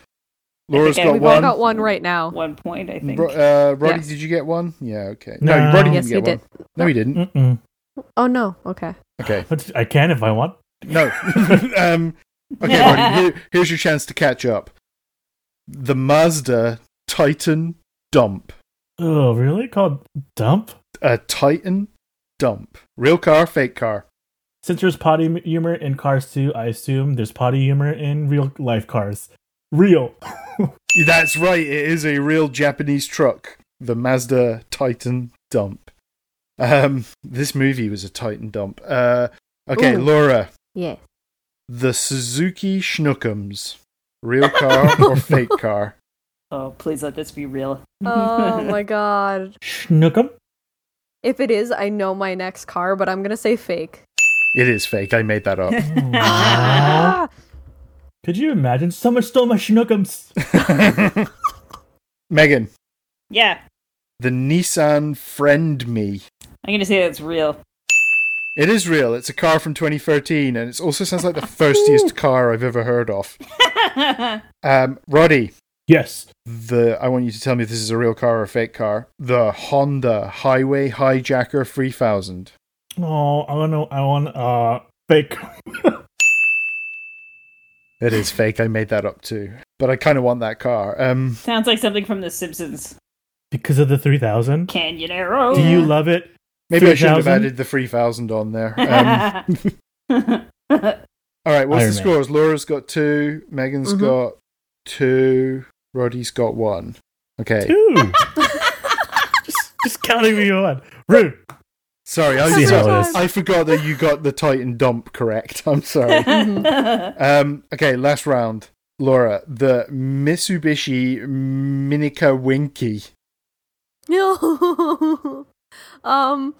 Laura's I- got We've all one. got one right now. One point, I think. Ro- uh, Roddy, Yes. did you get one? Yeah, okay. No, No. Roddy Yes, didn't you get one. No, he didn't. Mm-mm. Oh no. Okay. Okay. But I can if I want. No. um, okay, Roddy, here, here's your chance to catch up. The Mazda Titan Dump. Oh, really? Called dump? A Titan Dump. Real car, fake car. Since there's potty humor in Cars 2, I assume there's potty humor in real life cars. Real. That's right. It is a real Japanese truck. The Mazda Titan Dump. Um, this movie was a Titan Dump. Uh, okay, Ooh. Laura. Yeah. The Suzuki Schnookums. Real car or fake car? Oh, please let this be real. Oh my god. Schnookum? If it is, I know my next car, but I'm gonna say fake. It is fake. I made that up. Could you imagine? Someone stole my Schnookums. Megan, Yeah, the Nissan Friend Me. I'm gonna say that's real. It is real. It's a car from 2013, and it also sounds like the thirstiest car I've ever heard of. Um, Roddy, Yes. the I want you to tell me if this is a real car or a fake car. The Honda Highway Hijacker 3000. Oh, I want to. I want uh fake. It is fake. I made that up too, but I kind of want that car. Um, Sounds like something from The Simpsons. because of the 3000. Canyon Arrow. Do you love it? maybe I should have 3000? added the 3000 on there. Um, all right, what's Iron the Man. scores? Laura's got two. Megan's Mhm. got two. Roddy's got one. Okay. Two. just, just counting me on. Rude. Sorry, I, sorry, how it is. I forgot that you got the Titan dump correct. I'm sorry. um, okay, last round. Laura, the Mitsubishi Minica Winky. No. um.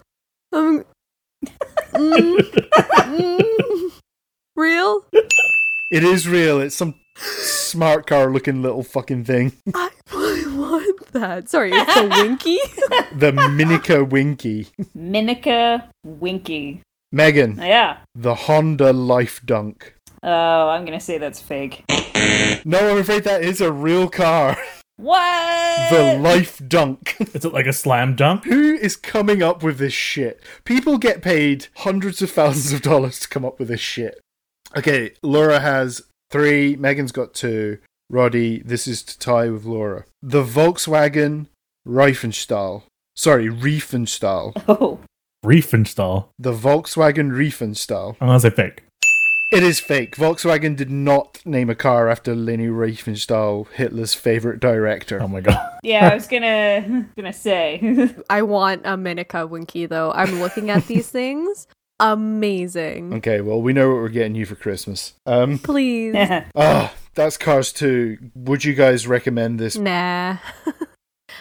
Um. mm, mm, real? It is real. It's some smart car looking little fucking thing. I, I want that. Sorry, it's a winky. The Minica Winky. Minica Winky. Megan, Yeah. the Honda Life Dunk. Oh, I'm gonna say that's fake. No, I'm afraid that is a real car. What? The Life Dunk. Is it like a slam dunk? Who is coming up with this shit? People get paid hundreds of thousands of dollars to come up with this shit. Okay, Laura has three, Megan's got two. Roddy, this is to tie with Laura. The Volkswagen Reifenstahl. Sorry, Riefenstahl. Oh. Riefenstahl. The Volkswagen Riefenstahl. I'm gonna say fake. It is fake. Volkswagen did not name a car after Leni Riefenstahl, Hitler's favorite director. Oh my god. Yeah, I was gonna gonna say. I want a Minica winky though. I'm looking at these things. Amazing. Okay, well, we know what we're getting you for Christmas. Um, Please. ah, that's Cars 2. Would you guys recommend this? Nah.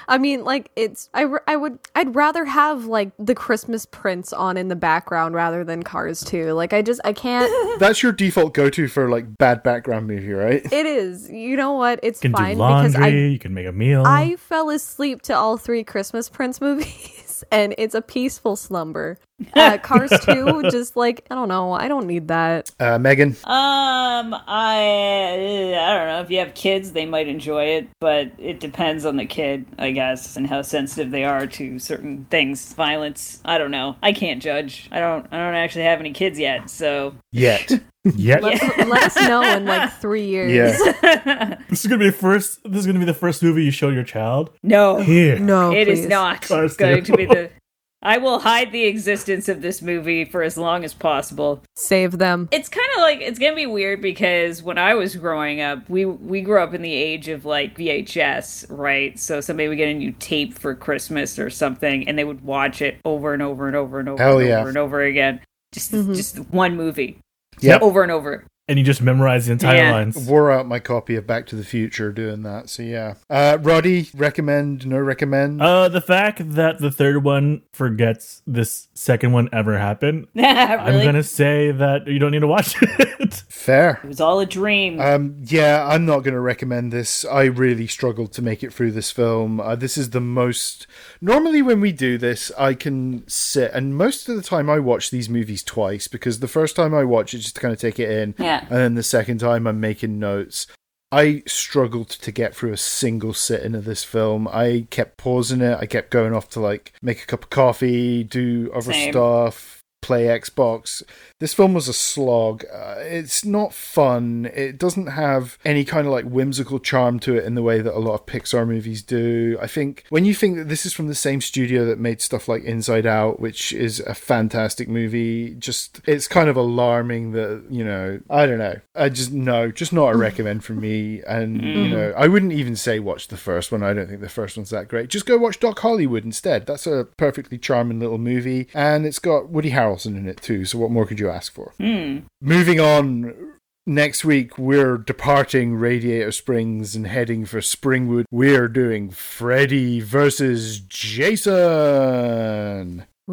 I mean, like it's I, I would I'd rather have like the Christmas Prince on in the background rather than Cars 2. Like I just I can't. That's your default go-to for like bad background movie, right? it is. You know what? It's You can fine do laundry. because I you can make a meal. I fell asleep to all three Christmas Prince movies, and it's a peaceful slumber. Uh, Cars 2, just like, I don't know, I don't need that. Uh, Megan, Um, I I don't know. If you have kids, they might enjoy it, but it depends on the kid, I guess, and how sensitive they are to certain things, violence. I don't know. I can't judge. I don't. I don't actually have any kids yet, so. yet. yeah. Let, let us know in like three years. Yeah. This is gonna be the first. This is gonna be the first movie you show your child. no, Here. No, it is please. not Cars going two. to be the. I will hide the existence of this movie for as long as possible. Save them. It's kind of like it's gonna be weird because when I was growing up, we we grew up in the age of like VHS, right? So somebody would get a new tape for Christmas or something, and they would watch it over and over and over and over Hell and yeah. over and over again. Just Mhm. just one movie. Yep. over and over. And you just memorize the entire Yeah. lines. Wore out my copy of Back to the Future doing that. So yeah. Uh, Roddy, recommend? No recommend? Uh, the fact that the third one forgets this second one ever happened, I'm gonna say that you don't need to watch it. Fair. It was all a dream. Um, yeah, I'm not going to recommend this. I really struggled to make it through this film. Uh, this is the most. Normally, when we do this, I can sit, and most of the time, I watch these movies twice because the first time I watch it, just to kind of take it in, Yeah. And then the second time, I'm making notes. I struggled to get through a single sitting of this film. I kept pausing it. I kept going off to like make a cup of coffee, do other Same. stuff, play Xbox. This film was a slog. Uh, it's not fun. It doesn't have any kind of like whimsical charm to it in the way that a lot of Pixar movies do. I think when you think that this is from the same studio that made stuff like Inside Out, which is a fantastic movie, just it's kind of alarming that, you know, I don't know. I just no, just not a recommend from me and you know, I wouldn't even say watch the first one. I don't think the first one's that great. Just go watch Doc Hollywood instead. That's a perfectly charming little movie and it's got Woody Harrelson in it too. So what more could you ask for? Hmm. Moving on. Next week, we're departing Radiator Springs and heading for Springwood. We're doing Freddy versus Jason.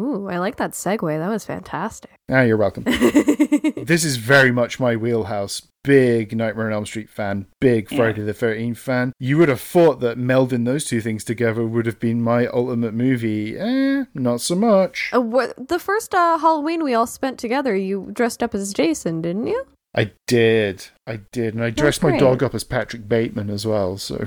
Ooh, I like that segue. That was fantastic. Ah, you're welcome. this is very much my wheelhouse. Big Nightmare on Elm Street fan, big Friday the 13th fan. You would have thought that melding those two things together would have been my ultimate movie. Eh, not so much. Uh, what, the first uh, Halloween we all spent together, you dressed up as Jason, didn't you? I did. I did. And I dressed my dog up as Patrick Bateman as well, so.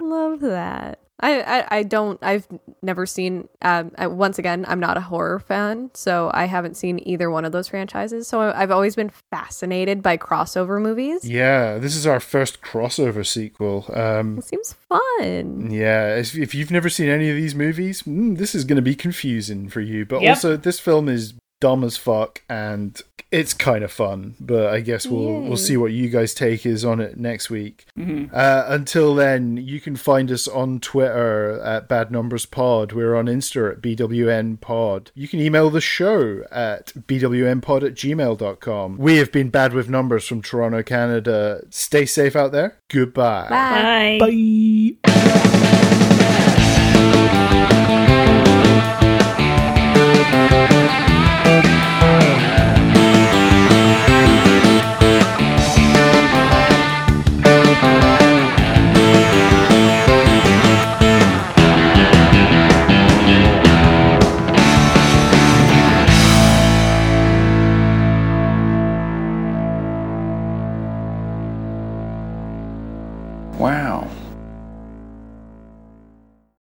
Love that. I, I, I don't. I've never seen. Um, I, once again, I'm not a horror fan, so I haven't seen either one of those franchises. So I've always been fascinated by crossover movies. Yeah, this is our first crossover sequel. Um, It seems fun. yeah, if, if you've never seen any of these movies, mm, this is going to be confusing for you. But Yep. also, this film is dumb as fuck, and it's kind of fun. But I guess we'll Yay. we'll see what you guys' take is on it next week. Uh, until then, you can find us on Twitter at Bad Numbers Pod. We're on Insta at BWN Pod. You can email the show at BWNpod at gmail.com. We have been Bad with Numbers from Toronto, Canada. Stay safe out there. Goodbye. Bye. Bye. Bye. Música